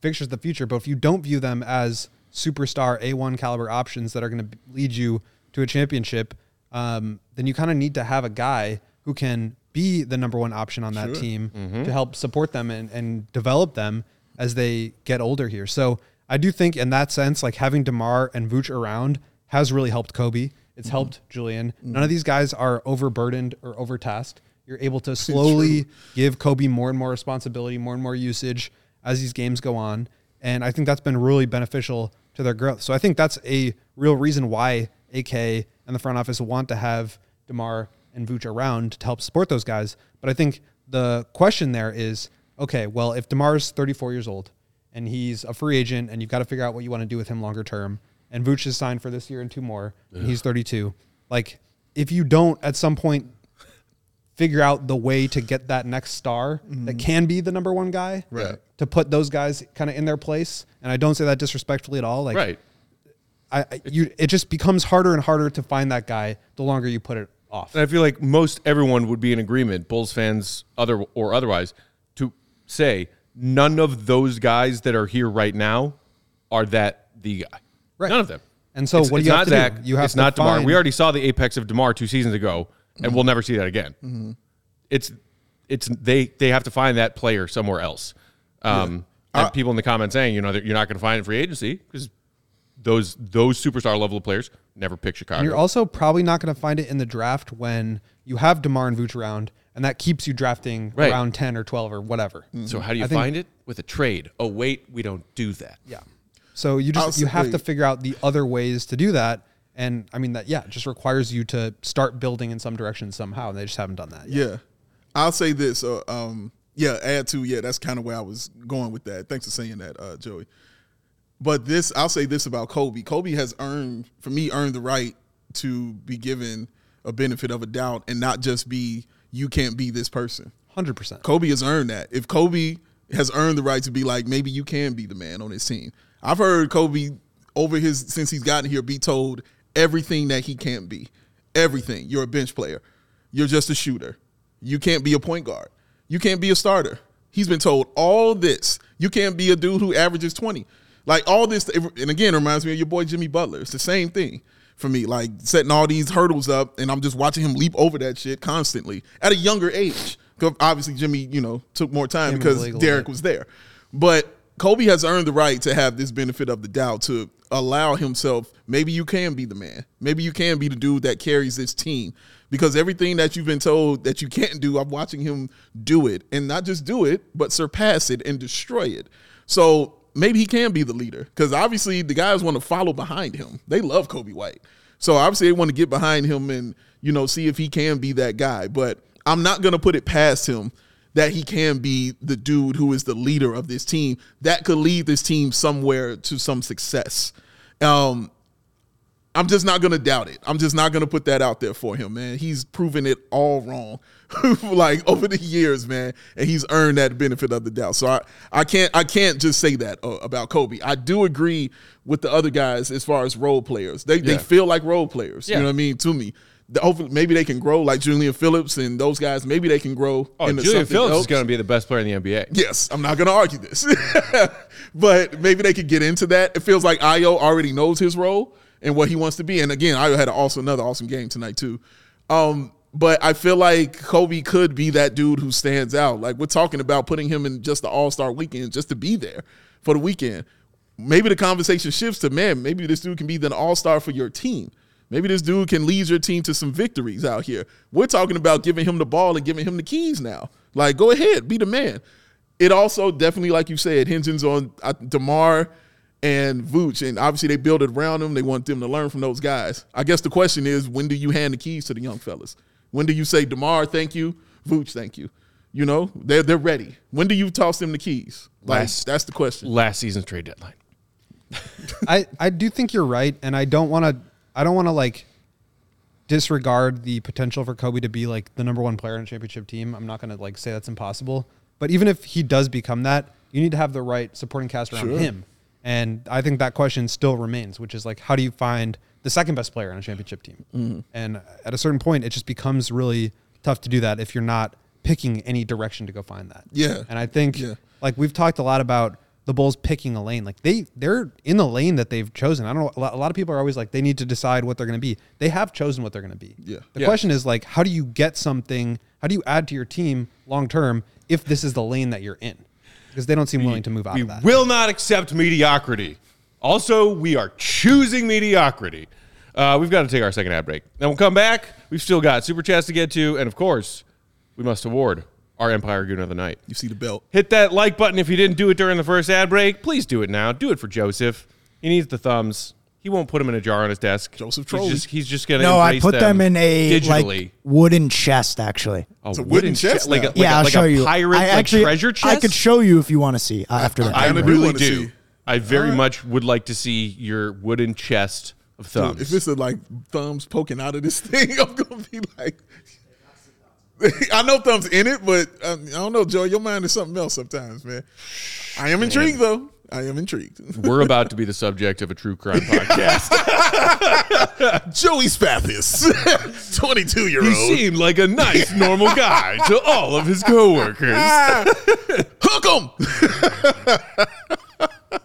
fixtures of the future, but if you don't view them as superstar A1 caliber options that are going to lead you to a championship, um, then you kind of need to have a guy who can be the number one option on that team mm-hmm. to help support them and, and develop them as they get older here. So I do think in that sense, like having DeMar and Vooch around has really helped Coby. It's mm-hmm. helped Julian. None mm-hmm. of these guys are overburdened or overtasked. You're able to slowly give Coby more and more responsibility, more and more usage as these games go on. And I think that's been really beneficial to their growth. So I think that's a real reason why AK and the front office want to have DeMar and Vooch around to help support those guys. But I think the question there is okay, well, if DeMar's 34 years old and he's a free agent and you've got to figure out what you want to do with him longer term, and Vooch is signed for this year and two more, and he's 32, like if you don't at some point figure out the way to get that next star that mm-hmm. can be the number one guy, Right. to put those guys kind of in their place, and I don't say that disrespectfully at all, like right. I, you it just becomes harder and harder to find that guy the longer you put it off. And I feel like most everyone would be in agreement, Bulls fans, other or otherwise, to say none of those guys that are here right now are that the guy. Right. None of them. And so it's, what do you not have to Zach. do? You have it's to not Demar. We already saw the apex of Demar two seasons ago, and we'll never see that again. It's it's they they have to find that player somewhere else. Um, and people in the comments saying, you know, you're not going to find it in free agency because those those superstar level of players never pick Chicago. And you're also probably not going to find it in the draft when you have Demar and Vooch around, and that keeps you drafting Right. around ten or twelve or whatever. so how do you I think- find it with a trade? Oh wait, we don't do that. Yeah. So you I'll just you have to figure out the other ways to do that. And I mean that yeah, it just requires you to start building in some direction somehow. And they just haven't done that. Yet. Yeah, I'll say this. Uh, um, yeah, add to yeah. That's kind of where I was going with that. Thanks for saying that, uh, Joey. But this, I'll say this about Coby. Coby has earned, for me, earned the right to be given a benefit of a doubt and not just be you can't be this person. Hundred percent. Coby has earned that. If Coby has earned the right to be like, maybe you can be the man on his team. I've heard Coby over his since he's gotten here be told everything that he can't be. Everything. You're a bench player. You're just a shooter. You can't be a point guard. You can't be a starter. He's been told all this. You can't be a dude who averages 20. Like all this, and again, it reminds me of your boy Jimmy Butler. It's the same thing for me, like setting all these hurdles up, and I'm just watching him leap over that shit constantly at a younger age. 'Cause Obviously, Jimmy, you know, took more time the because league a little Derek was there. But Coby has earned the right to have this benefit of the doubt to allow himself. Maybe you can be the man. Maybe you can be the dude that carries this team. Because everything that you've been told that you can't do, I'm watching him do it, and not just do it, but surpass it and destroy it. So maybe he can be the leader. Because obviously the guys want to follow behind him. They love Coby White. So obviously they want to get behind him and you know see if he can be that guy. But I'm not gonna put it past him that he can be the dude who is the leader of this team that could lead this team somewhere to some success. Um, I'm just not gonna doubt it. I'm just not gonna put that out there for him, man. He's proven it all wrong, like over the years, man, and he's earned that benefit of the doubt. So I, I can't, I can't just say that uh, about Coby. I do agree with the other guys as far as role players. They they feel like role players. Yeah. You know what I mean? To me, the, hopefully maybe they can grow like Julian Phillips and those guys. Maybe they can grow. Oh, into Julian Phillips else. is going to be the best player in the NBA. Yes, I'm not going to argue this, but maybe they could get into that. It feels like Ayo already knows his role and what he wants to be. And again, Ayo had also another awesome game tonight too. Um, but I feel like Coby could be that dude who stands out. Like we're talking about putting him in just the All Star weekend, just to be there for the weekend. Maybe the conversation shifts to man. Maybe this dude can be the All Star for your team. Maybe this dude can lead your team to some victories out here. We're talking about giving him the ball and giving him the keys now. Like, go ahead, be the man. It also definitely, like you said, hinges on uh, Demar and Vooch, and obviously they build it around them. They want them to learn from those guys. I guess the question is, when do you hand the keys to the young fellas? When do you say Demar, thank you, Vooch, thank you? You know, they're they're ready. When do you toss them the keys? Like Last- that's the question. Last season's trade deadline. I, I do think you're right, and I don't want to I don't want to like disregard the potential for Coby to be like the number one player in a championship team. I'm not going to like say that's impossible, but even if he does become that, you need to have the right supporting cast around Sure. him. And I think that question still remains, which is like, how do you find the second best player on a championship team? Mm-hmm. And at a certain point, it just becomes really tough to do that if you're not picking any direction to go find that. Yeah. And I think Yeah. like we've talked a lot about the Bulls picking a lane. Like they they're in the lane that they've chosen. I don't know. A lot, of people are always like they need to decide what they're going to be. They have chosen what they're going to be. Yeah. The Yeah. question is like, how do you get something? How do you add to your team long term if this is the lane that you're in? Because they don't seem willing to move out we of that. will not accept mediocrity. Also, we are choosing mediocrity. Uh, we've got to take our second ad break. Then we'll come back. We've still got super chats to get to, and of course, we must award our Empire Goon of the Night. You see the belt. Hit that like button if you didn't do it during the first ad break. Please do it now. Do it for Joseph. He needs the thumbs. He won't put them in a jar on his desk. Joseph He's Trolley. just, he's just gonna. No, I embrace put them, in a digitally. like wooden chest. Actually, a, It's a wooden chest like a, now. like yeah, a, I'll like show a you. pirate I like, actually, treasure chest. I could show you if you want to see uh, after that. I kinda do really wanna do. see. I very much would like to see your wooden chest of thumbs. Dude, if it's a, like thumbs poking out of this thing, I'm gonna be like, I know thumbs in it, but um, I don't know, Joe. Your mind is something else sometimes, man. I am intrigued though. I am intrigued. We're about to be the subject of a true crime podcast. Joey Spathis, 22 year old. he seemed like a nice, normal guy to all of his coworkers. Hook him.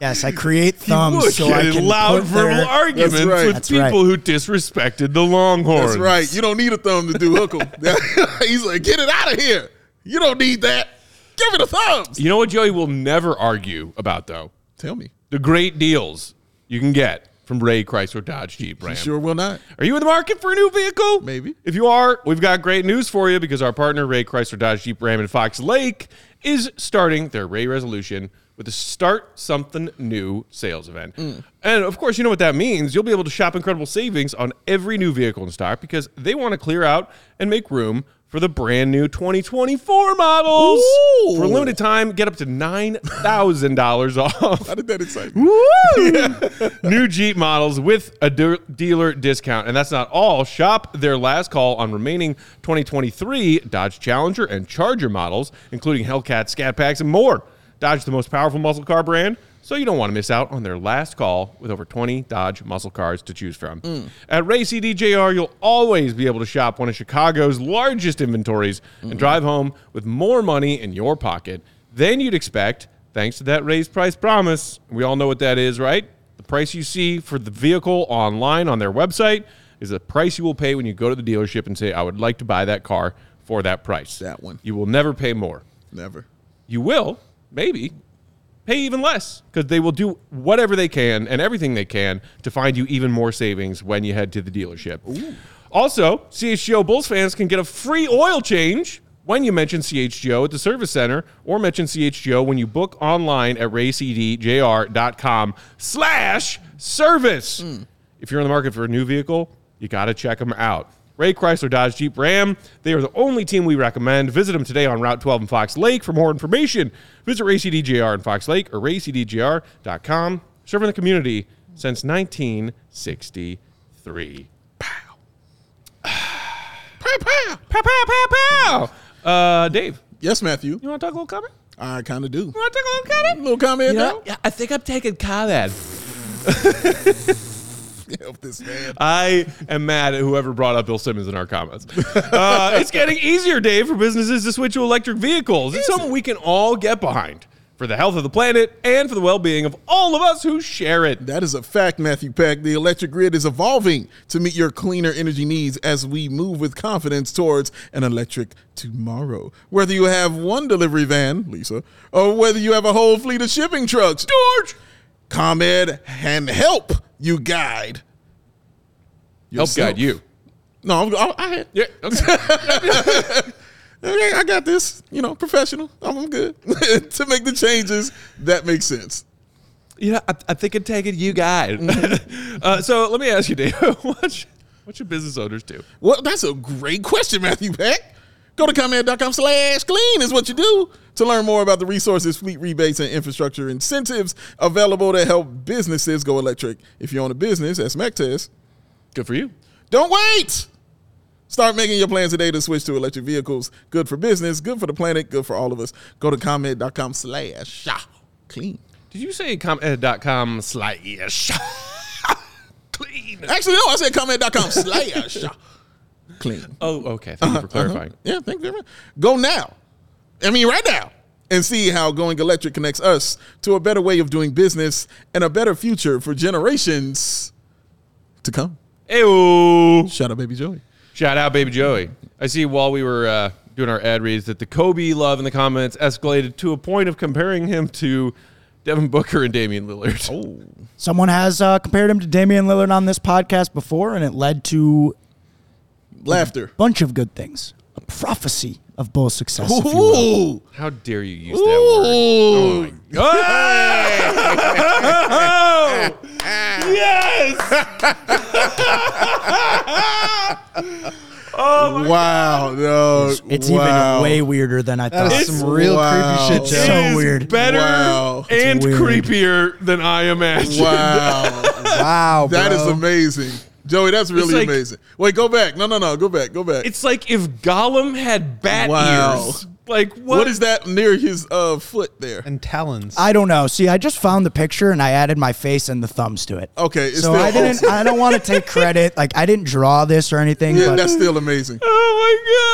Yes, I create thumbs Look so I at can loud put verbal their- arguments That's right. with That's people right. who disrespected the Longhorns. That's right. You don't need a thumb to do hook 'em. He's like, get it out of here. You don't need that. Give me the thumbs. You know what Joey will never argue about though? Tell me. The great deals you can get from Ray Chrysler Dodge Jeep Ram. Sure will not. Are you in the market for a new vehicle? Maybe. If you are, we've got great news for you because our partner Ray Chrysler Dodge Jeep Ram in Fox Lake is starting their Ray Resolution with a Start Something New sales event. Mm. And of course, you know what that means. You'll be able to shop incredible savings on every new vehicle in stock because they want to clear out and make room for the brand new 2024 models. For a limited time, get up to $9,000 off. How did that excite me? New Jeep models with a de- dealer discount. And that's not all. Shop their last call on remaining 2023 Dodge Challenger and Charger models, including Hellcat, Scat Packs, and more. Dodge the most powerful muscle car brand, so you don't want to miss out on their last call with over 20 Dodge muscle cars to choose from. Mm. At Ray CDJR, you'll always be able to shop one of Chicago's largest inventories and drive home with more money in your pocket than you'd expect thanks to that raised price promise. We all know what that is, right? The price you see for the vehicle online on their website is the price you will pay when you go to the dealership and say, I would like to buy that car for that price. That one. You will never pay more. Never. You will, maybe, pay even less because they will do whatever they can and everything they can to find you even more savings when you head to the dealership. Also, CHGO Bulls fans can get a free oil change when you mention CHGO at the service center or mention CHGO when you book online at raycdjr.com slash service. Hmm. If you're in the market for a new vehicle, you got to check them out. Ray Chrysler Dodge Jeep Ram. They are the only team we recommend. Visit them today on Route 12 in Fox Lake for more information. Visit RayCDJR in Fox Lake or raycdjr.com. Serving the community since 1963. Pow, pow. Pow, pow, pow, pow. Uh, Dave, Yes, Matthew. you want to talk a little comment? I kind of do. You want to talk a little comment? A little comment You know, yeah, I think I'm taking comment. Help this man. I am mad at whoever brought up Bill Simmons in our comments. Uh, it's getting easier, Dave, for businesses to switch to electric vehicles. It's something we can all get behind for the health of the planet and for the well being of all of us who share it. That is a fact, Matthew Peck. The electric grid is evolving to meet your cleaner energy needs as we move with confidence towards an electric tomorrow. Whether you have one delivery van, Lisa, or whether you have a whole fleet of shipping trucks, George, ComEd and help you guide. Help guide you. No, I'm, I, I, Yeah. Okay. Okay, I got this. You know, professional. I'm, I'm good to make the changes that make sense. you know, I, I think I'm taking you guide. uh, so let me ask you, Dave, what, what should business owners do? Well, that's a great question, Matthew Peck. Go to comment.com slash clean is what you do to learn more about the resources, fleet rebates, and infrastructure incentives available to help businesses go electric. If you own a business, as Mac test, Good for you. don't wait. Start making your plans today to switch to electric vehicles. Good for business, good for the planet, good for all of us. Go to comment.com slash clean. Did you say com.com slash clean? Actually, no, I said comment.com slash clean. Oh, okay. Thank you for clarifying. Yeah, thank you very much. Go now. I mean, right now. And see how going electric connects us to a better way of doing business and a better future for generations to come. Ew. Shout out, baby Joey. Shout out, baby Joey. I see while we were uh, doing our ad reads that the Coby love in the comments escalated to a point of comparing him to Devin Booker and Damian Lillard. Oh, Someone has uh, compared him to Damian Lillard on this podcast before, and it led to Laughter. a bunch of good things. A prophecy of Bulls success, if you will. Ooh. how dare you use that word? Oh my god! yes! Oh Wow. No. It's wow. even way weirder than I thought. is some real Wow. creepy shit, So Joe. It is weird. Better Wow. and weird. creepier than I imagined. Wow. Wow, that is bro. amazing. Joey, that's really like- amazing. Wait, go back. No, no, no. Go back. Go back. It's like if Gollum had bat Wow. ears. Like what? what is that near his uh, foot there? And talons. I don't know. See, I just found the picture and I added my face and the thumbs to it. Okay, it's so still I didn't. I don't want to take credit. Like I didn't draw this or anything. Yeah, but that's still amazing. Oh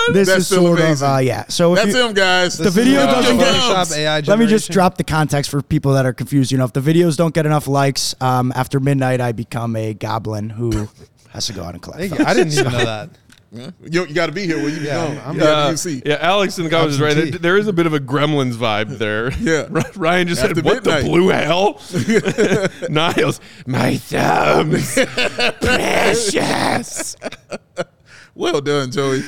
one? This That's is still sort amazing. of uh, yeah. So That's you, him, guys. The video Look at doesn't get- gums. Photoshop AI Let me just drop the context for people that are confused. You know, if the videos don't get enough likes um, after midnight, I become a goblin who has to go out and collect. I didn't even know that. You, you got to be here when you be Yeah, gone. I'm- You gotta Uh, see. yeah, Alex in the comments is right. There, there is a bit of a Gremlins vibe there. Yeah. Ryan just After said, "What midnight." the blue hell?" Niles, my thumbs, precious. Well done, Joey.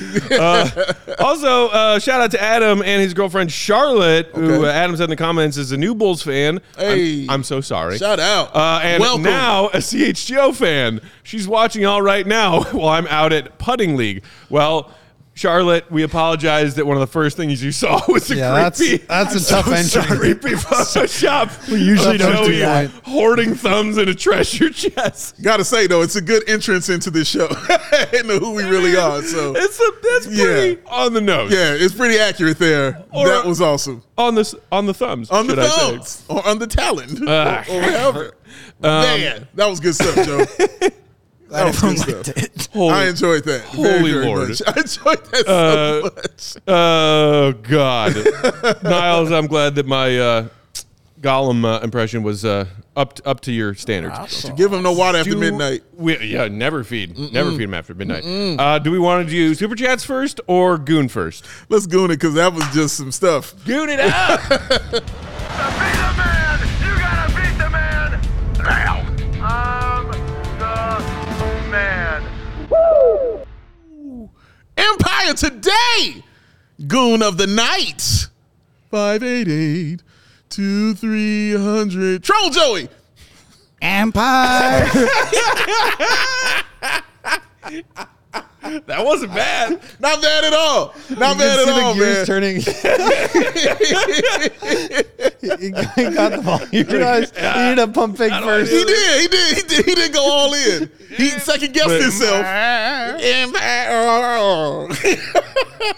Also, uh, shout out to Adam and his girlfriend Charlotte, who uh, Adam said in the comments is a new Bulls fan. I'm- Hey. I'm, so sorry. Shout out. Uh, and Welcome. now a CHGO fan. She's watching all right now while I'm out at putting league. Well, Charlotte, we apologize that one of the first things you saw was a Yeah, that's- creepy, that's a tough entry. creepy Photoshop. We usually don't do that. Hoarding thumbs in a treasure chest. Gotta say though, it's a good entrance into this show into who we really are. So It's a, that's pretty on the nose. yeah, it's pretty accurate there. Or- that was awesome. On the on the thumbs. On the thumbs or on the talent Ah. or, or whatever. Um, Man, that was good stuff, Joe. That was good Everyone liked stuff. it. Holy- I enjoyed that. Holy very Lord. much. I enjoyed that Uh, so much. Oh God, Niles, I'm glad that my uh, Gollum uh, impression was uh, up to, up to your standards. Give him no water after Do midnight. We, yeah, never feed, never feed him after midnight. Uh, do we want to do super chats first or goon first? Let's goon it because that was just some stuff. Goon it up. Empire today, goon of the night. 588 2300. Troll Joey. Empire. that wasn't bad. Not bad at all. Not You bad can at see all, the gears man. turning. he, he got the ball. You realized he ended up pump fake first. He did. He did. He did. He didn't go all in. He second guessed But- himself.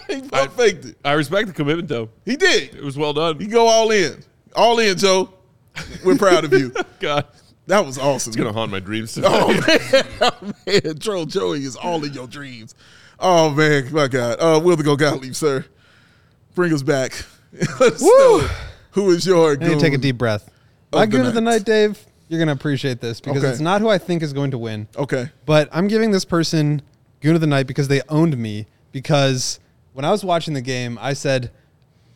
He pump faked it. I respect the commitment though. He did. It was well done. He go all in. All in, Joe. We're proud of you. God, That was awesome. it's gonna haunt my dreams tonight. Oh man, oh, man, Troll Joey is all in your dreams. Oh man, my God. Uh, Will the Go Gottlieb, sir, bring us back. Let us know who is your? I need to take a deep breath. of My the good of the night. night, Dave. You're gonna appreciate this because Okay. it's not who I think is going to win. Okay, But I'm giving this person Goon of the Night because they owned me. Because when I was watching the game, I said,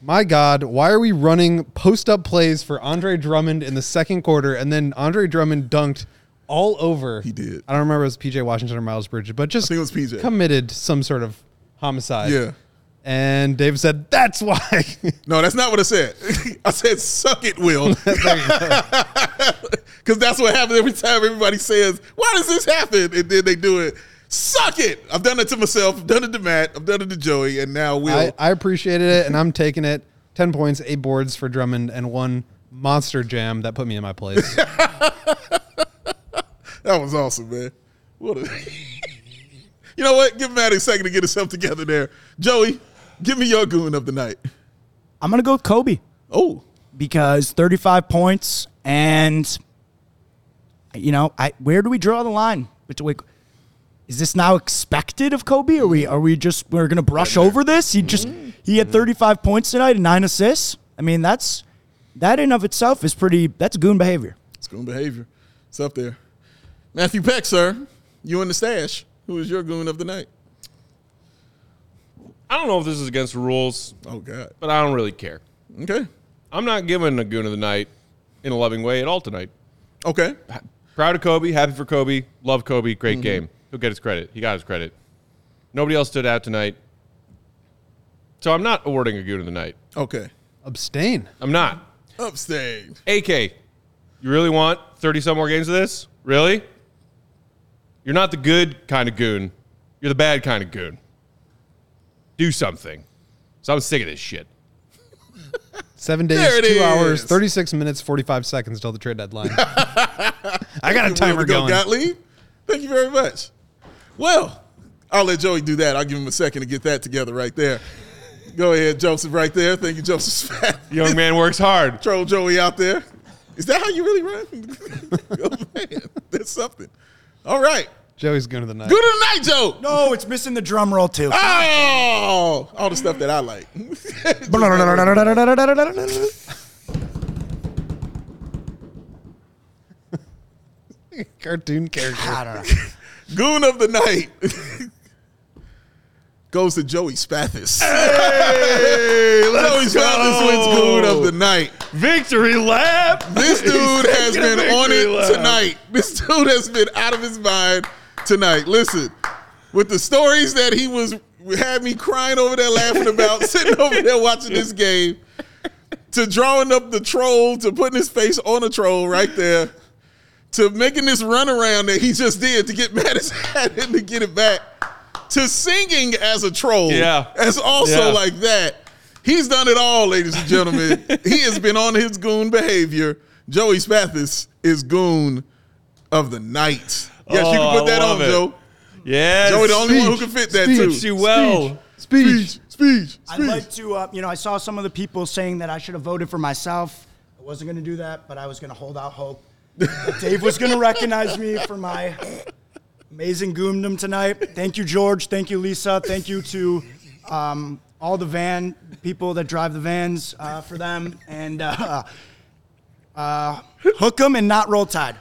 My God, why are we running post up plays for Andre Drummond in the second quarter? And then Andre Drummond dunked all over. He did. I don't remember if it was PJ Washington or Miles Bridges, but just think it was PJ. committed some sort of homicide. Yeah. And Dave said, That's why. no, that's not what I said. I said, "Suck it, Will," because that's what happens every time everybody says, "Why does this happen?" And then they do it. Suck it. I've done it to myself. I've done it to Matt. I've done it to Joey, and now Will. I, I appreciated it, and I'm taking it. 10 points, eight boards for Drummond, and one monster jam that put me in my place. That was awesome, man. What a You know what? Give Matt a second to get himself together there. Joey, give me your goon of the night. I'm gonna go with Coby Oh, because 35 points, and you know, I where do we draw the line? Which wait, is this now expected of Coby? Are we are we just we're gonna brush over this? He just he had 35 points tonight and nine assists. I mean, that's that in of itself is pretty. That's goon behavior. it's goon behavior. It's up there. Matthew Peck, sir. You in the stash. Who is your goon of the night? I don't know if this is against the rules, Oh, God. but I don't really care. Okay. I'm not giving a goon of the night in a loving way at all tonight. Okay. Proud of Coby, happy for Coby, love Coby, Mm-hmm. great game. He'll get his credit. He got his credit. Nobody else stood out tonight. So I'm not awarding a goon of the night. Okay. Abstain. I'm not. Abstain. AK, you really want 30 some more games of this? Really? You're not the good kind of goon. You're the bad kind of goon. Do something. So I'm sick of this shit. Seven days, two is. hours, 36 minutes, 45 seconds till the trade deadline. I got a timer the Go going. Gottlieb. Thank you very much. Well, I'll let Joey do that. I'll give him a second to get that together right there. Go ahead, Joseph, right there. Thank you, Joseph Spat. Young man works hard. Troll Joey out there. Is that how you really run? oh, man, that's something. All right. Joey's going to the night. Good of the night, Joe. No, it's missing the drum roll too. Oh, all the stuff that I like. Cartoon character. I don't know. Goon of the night goes to Joey Spathis. Hey, Joey Spathis wins Goon of the night. Victory lap. This dude has been on it lap. tonight. This dude has been out of his mind tonight. Listen, with the stories that he was had me crying over there laughing about, sitting over there watching this game, to drawing up the troll, to putting his face on a troll right there, to making this runaround that he just did to get Mattis hat and to get it back, to singing as a troll, Yeah. as also Yeah. like that. He's done it all, ladies and gentlemen. he has been on his goon behavior. Joey Spathis is goon of the night. Yes, you Oh, can put that on, love it. Joe. Yes. Joey, the only one who can fit that too. Fits you well. Speech, speech, I'd like to, uh, you know, I saw some of the people saying that I should have voted for myself. I wasn't going to do that, but I was going to hold out hope. That Dave was going to recognize me for my amazing goondom tonight. Thank you, George. Thank you, Lisa. Thank you to um, all the van people that drive the vans uh, for them. And uh, uh, hook 'em and not roll tide.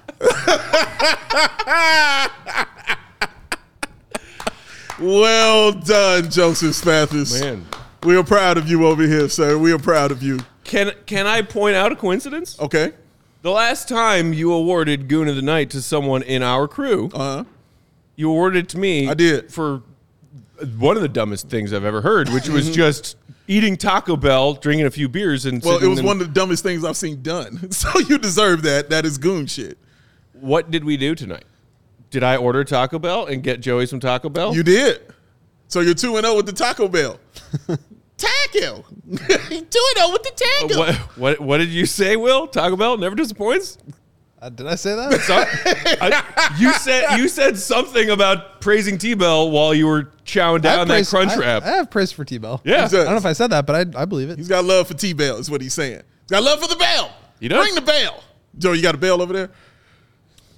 Well done, Joseph Spathis. Man. We are proud of you over here, sir. We are proud of you. Can can I point out a coincidence? Okay. The last time you awarded Goon of the Night to someone in our crew, Uh huh. you awarded it to me. I did. for one of the dumbest things I've ever heard, which was just eating Taco Bell, drinking a few beers, and Well, it sitting was in- one of the dumbest things I've seen done. So you deserve that. That is goon shit. What did we do tonight? Did I order Taco Bell and get Joey some Taco Bell? You did. So you're 2 and 0 with the Taco Bell. Taco. 2 and 0 with the Taco. what, what what did you say, Will? Taco Bell never disappoints. Uh, did I say that? So- I- you said you said something about praising T Bell while you were chowing I have down that praise- crunch I- wrap. I have praise for T-Bell. yeah, He's a- I don't know if I said that, but I, I believe it. He's got love for T Bell, is what he's saying. He's got love for the bell. He does. Bring the bell. Joe, you got a bell over there?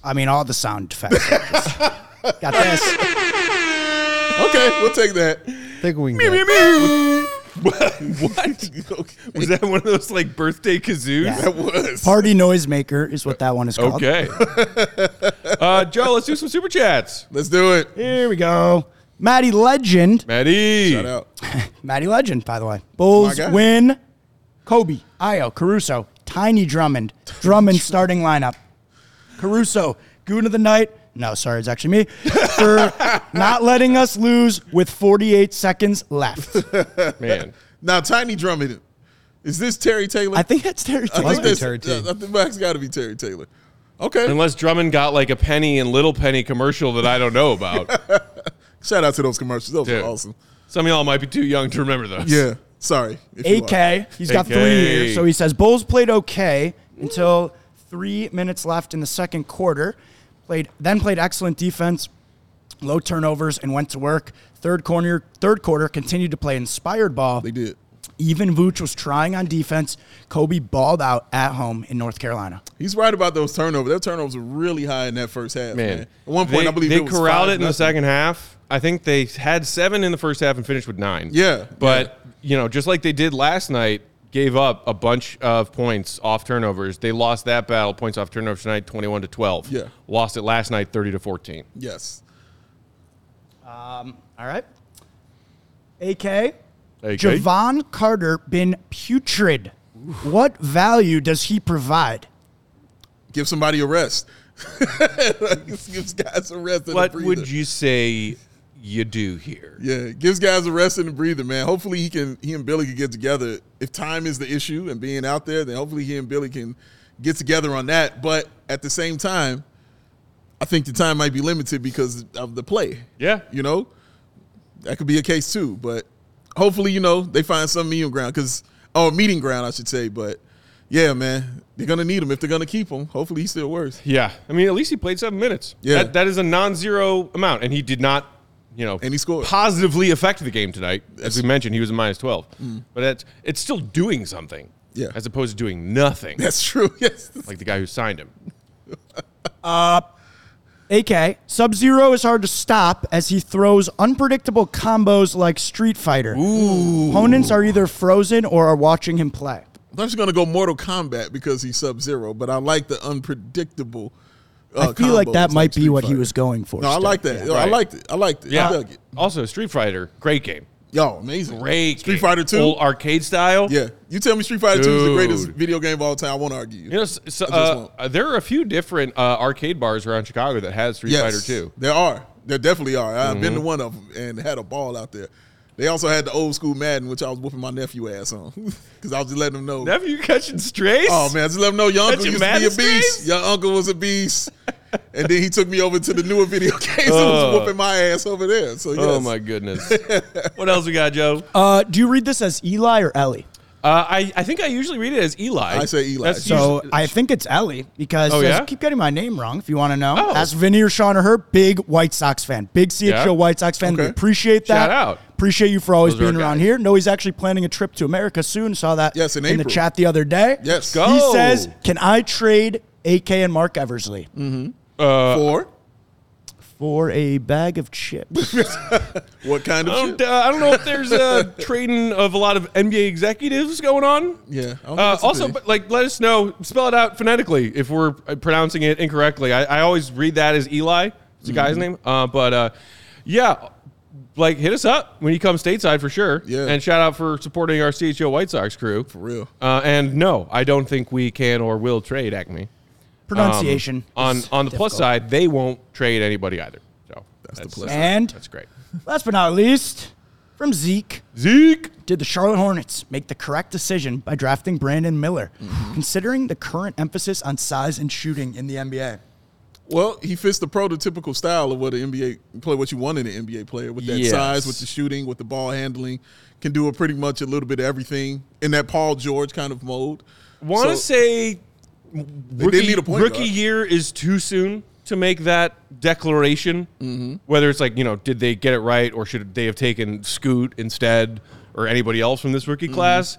I mean, all the sound effects. Got this. Okay, we'll take that. Take a wing. What? Was that one of those like birthday kazoos? Yeah. That was. Party noisemaker is what that one is called. Okay. uh, Joe, let's do some super chats. Let's do it. Here we go. Maddie Legend. Maddie. Shout out. Maddie Legend, by the way. Bulls guy. win. Coby, Ayo, Caruso, Tiny Drummond. Drummond starting lineup. Caruso, goon of the night. No, sorry, it's actually me. For not letting us lose with 48 seconds left. Man. Now, Tiny Drummond, is this Terry Taylor? I think that's Terry Taylor. Must be that's- Terry T. I think that's got to be Terry Taylor. Okay. Unless Drummond got like a penny and little penny commercial that I don't know about. Shout out to those commercials. Those Dude. were awesome. Some of y'all might be too young to remember those. Yeah. Sorry. if. AK. He's got AK. three here. So he says Bulls played okay until three minutes left in the second quarter. Played then played excellent defense, low turnovers, and went to work. Third corner, third quarter continued to play inspired ball. They did. Even Vooch was trying on defense. Coby balled out at home in North Carolina. He's right about those turnovers. Their turnovers were really high in that first half, man. Man. At one point, they, I believe they it was corralled five it in the second half. I think they had seven in the first half and finished with nine. Yeah, But, you know, just like they did last night, gave up a bunch of points off turnovers. They lost that battle, points off turnovers tonight, 21 to 12. Yeah. Lost it last night, 30 to 14. Yes. Um, all right. AK. AK? Jevon Carter been putrid. What value does he provide? Give somebody a rest. gives guys a rest. And What a would you say you do here? Yeah, gives guys a rest and a breather, man. Hopefully he can he and Billy can get together. If time is the issue and being out there, then hopefully he and Billy can get together on that. But at the same time, I think the time might be limited because of the play. Yeah. You know? That could be a case too. But hopefully, you know, they find some medium ground because oh meeting ground I should say. But yeah, man, they're gonna need him if they're gonna keep him. Hopefully he still works. Yeah. I mean, at least he played seven minutes. Yeah. That, that is a non zero amount. And he did not, you know, And he scored. positively affect the game tonight. As Mm. we mentioned, he was a minus 12. But it's, it's still doing something. Yeah. As opposed to doing nothing. That's true. Yes. like the guy who signed him. Uh, AK, Sub Zero is hard to stop as he throws unpredictable combos like Street Fighter. Opponents are either frozen or are watching him play. I'm just gonna go Mortal Kombat because he's Sub Zero, but I like the unpredictable. Uh, I feel like that might be Street what he was going for. No, I like that. I Right. liked it. I liked it. I Yeah. dug it. Also, Street Fighter, great game. Yo, amazing. Great. Street game. Fighter Two. Old arcade style. Yeah, you tell me Street Fighter Two is the Dude. greatest video game of all time. I won't argue you. You know, s- so, I just uh, there are a few different uh, arcade bars around Chicago that has Street yes, Fighter 2. There are. There definitely are. I've been to Mm-hmm. one of them and had a ball out there. They also had the old school Madden, which I was whooping my nephew ass on because I was just letting him know. Nephew, you catching strays? Oh man, just let him know your uncle Catching used to be a beast. strays? Your uncle was a beast. and then he took me over to the newer video games and Oh. was whooping my ass over there. So yes. Oh my goodness. what else we got, Joe? Uh, do you read this as Eli or Ellie? Uh, I, I think I usually read it as Eli. I say Eli. So usually- I think it's Ellie because Oh, I yeah? keep getting my name wrong. If you want to know, Oh. ask Vinny or Sean or her. Big White Sox fan, big CHGO Yeah. White Sox fan. We Okay. appreciate that. Shout out. Appreciate you for always Those are our being around guys. here. No, he's actually planning a trip to America soon. Saw that Yes, in in the April. chat the other day. Yes. go. He says, "Can I trade AK and Mark Eversley Four. For a bag of chips?" What kind of I don't, uh, I don't know if there's a trading of a lot of NBA executives going on. Yeah. I don't think Uh, that's a also, but like, let us know. Spell it out phonetically if we're uh, pronouncing it incorrectly. I, I always read that as Eli. It's a Mm-hmm. guy's name. Uh, but uh, yeah, like hit us up when you come stateside for sure. Yeah. And shout out for supporting our CHGO White Sox crew. For real. Uh, and no, I don't think we can or will trade Acme. Pronunciation Um, on on the plus difficult. side, they won't trade anybody either. So that's, the plus And That's great. last but not least, from Zeke. Zeke. Did the Charlotte Hornets make the correct decision by drafting Brandon Miller, Mm-hmm. considering the current emphasis on size and shooting in the NBA? Well, he fits the prototypical style of what an NBA play, what you want in an NBA player with that Yes. size, with the shooting, with the ball handling, can do a pretty much a little bit of everything in that Paul George kind of mode. Want to So- say rookie, need a point rookie year is too soon to make that declaration. Mm-hmm. Whether it's like you know, did they get it right, or should they have taken Scoot instead, or anybody else from this rookie Mm-hmm. class?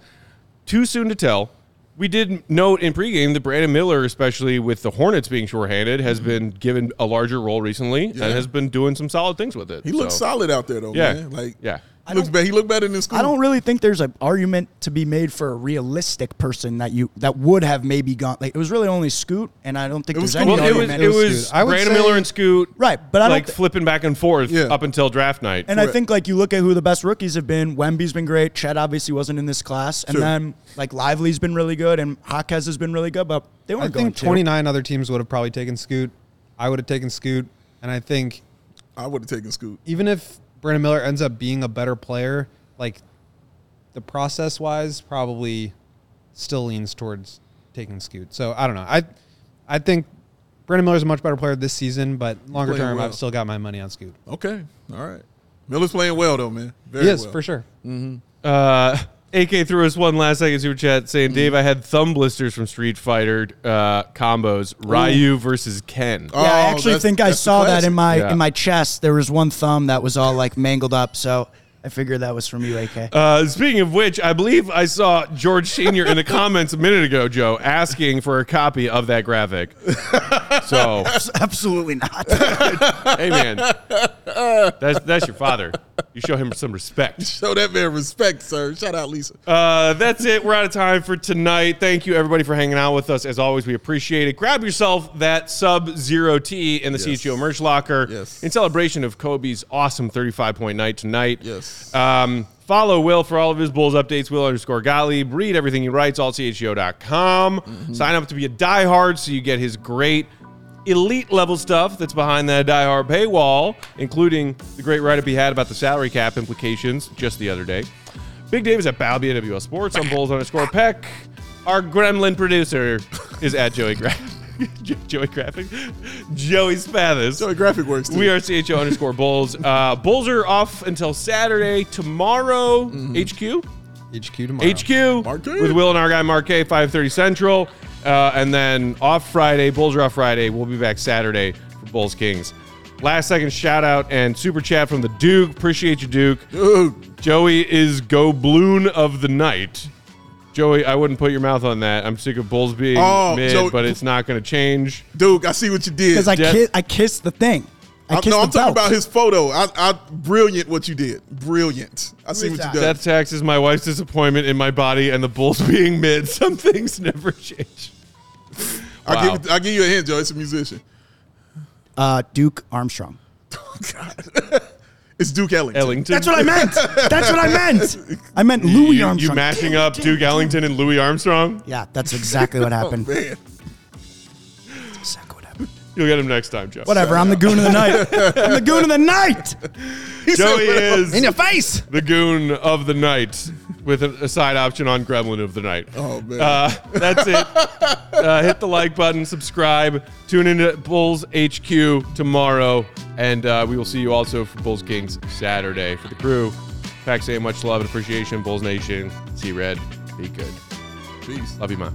Too soon to tell. We did note in pregame that Brandon Miller, especially with the Hornets being shorthanded, has been given a larger role recently Mm-hmm. Yeah. and has been doing some solid things with it. He looks solid out there though, Yeah. man. Like Yeah. He looks better. He looked better than Scoot. I don't really think there's an argument to be made for a realistic person that you that would have maybe gone. Like it was really only Scoot, and I don't think It was there's Scoot. any Well, it was it was was I would Brandon say- Miller and Scoot, Right, but I don't like thi- flipping back and forth Yeah. up until draft night. And I think like you look at who the best rookies have been. Wemby's been great. Chet obviously wasn't in this class, and Sure. then like Lively's been really good, and Jaquez has been really good, but they weren't going think to. 29 other teams would have probably taken Scoot. I would have taken Scoot. And I think I would have taken Scoot. even if Brandon Miller ends up being a better player, like the process wise, probably still leans towards taking Scoot. So I don't know. I I think Brandon Miller's a much better player this season, but longer playing term, well. I've still got my money on Scoot. Okay, all right. Miller's playing well though, man. Very He is well. for sure. Uh, AK threw us one last second super chat saying, Dave, I had thumb blisters from Street Fighter uh, combos. Ryu versus Ken. Oh, Yeah, I actually that's- think I that's the saw that classic. in my Yeah. in my chest. There was one thumb that was all like mangled up, so I figured that was from you, AK. Uh, speaking of which, I believe I saw George Senior in the comments a minute ago, Joe, asking for a copy of that graphic. So, Absolutely not. hey man, that's that's your father. You show him some respect. Show that man respect, sir. Shout out Lisa. Uh, that's it. We're out of time for tonight. Thank you, everybody, for hanging out with us. As always, we appreciate it. Grab yourself that Sub Zero T in the Yes. CHGO merch locker Yes. in celebration of Coby's awesome 35 point night tonight. Yes. Um, follow Will for all of his Bulls updates, Will underscore Gottlieb. Read everything he writes, allCHGO.com. Mm-hmm. Sign up to be a diehard so you get his great elite level stuff that's behind that diehard paywall, including the great write up he had about the salary cap implications just the other day. Big Dave is at Balby at WL Sports on Bulls underscore Peck. Our gremlin producer is at Joey Gra- Joey Graphic. Joey Spathis. Joey Graphic works too. We are CHGO underscore Bulls. Uh, Bulls are off until Saturday. Tomorrow, HQ? HQ tomorrow. HQ Marquee. with Will and our guy Marquet, 5:30 Central, uh, and then off Friday. Bulls are off Friday. We'll be back Saturday for Bulls Kings. Last second shout out and super chat from the Duke. Appreciate you, Duke. Dude, Joey is go bloon of the night. Joey, I wouldn't put your mouth on that. I'm sick of Bulls being Oh, mid, so- but it's not going to change. Duke, I see what you did. Because I Jet- ki- I kissed the thing. I I, kissed no, I'm talking belt. about his photo. I, I brilliant what you did. Brilliant. I see Who what is you that? did. Death tax is my wife's disappointment in my body, and the Bulls being mid. Some things never change. I'll, Wow. give, I'll give you a hint, Joe. It's a musician. uh, Duke Armstrong. It's Duke Ellington. Ellington. That's what I meant. That's what I meant. I meant Louis you, Armstrong. You mashing up Duke Ellington and Louis Armstrong? Yeah, that's exactly what oh, happened. Man. Exactly what happened. You'll get him next time, Joe. Whatever. I'm the goon of the night. I'm the goon of the night. He Joey is In your face. the goon of the night with a, a side option on Gremlin of the night. Oh, man. Uh, that's it. Uh, hit the like button, subscribe, tune into Bulls HQ tomorrow, and uh, we will see you also for Bulls Kings Saturday. For the crew, Peck saying much love and appreciation. Bulls Nation, see red, be good. Peace. Love you, man.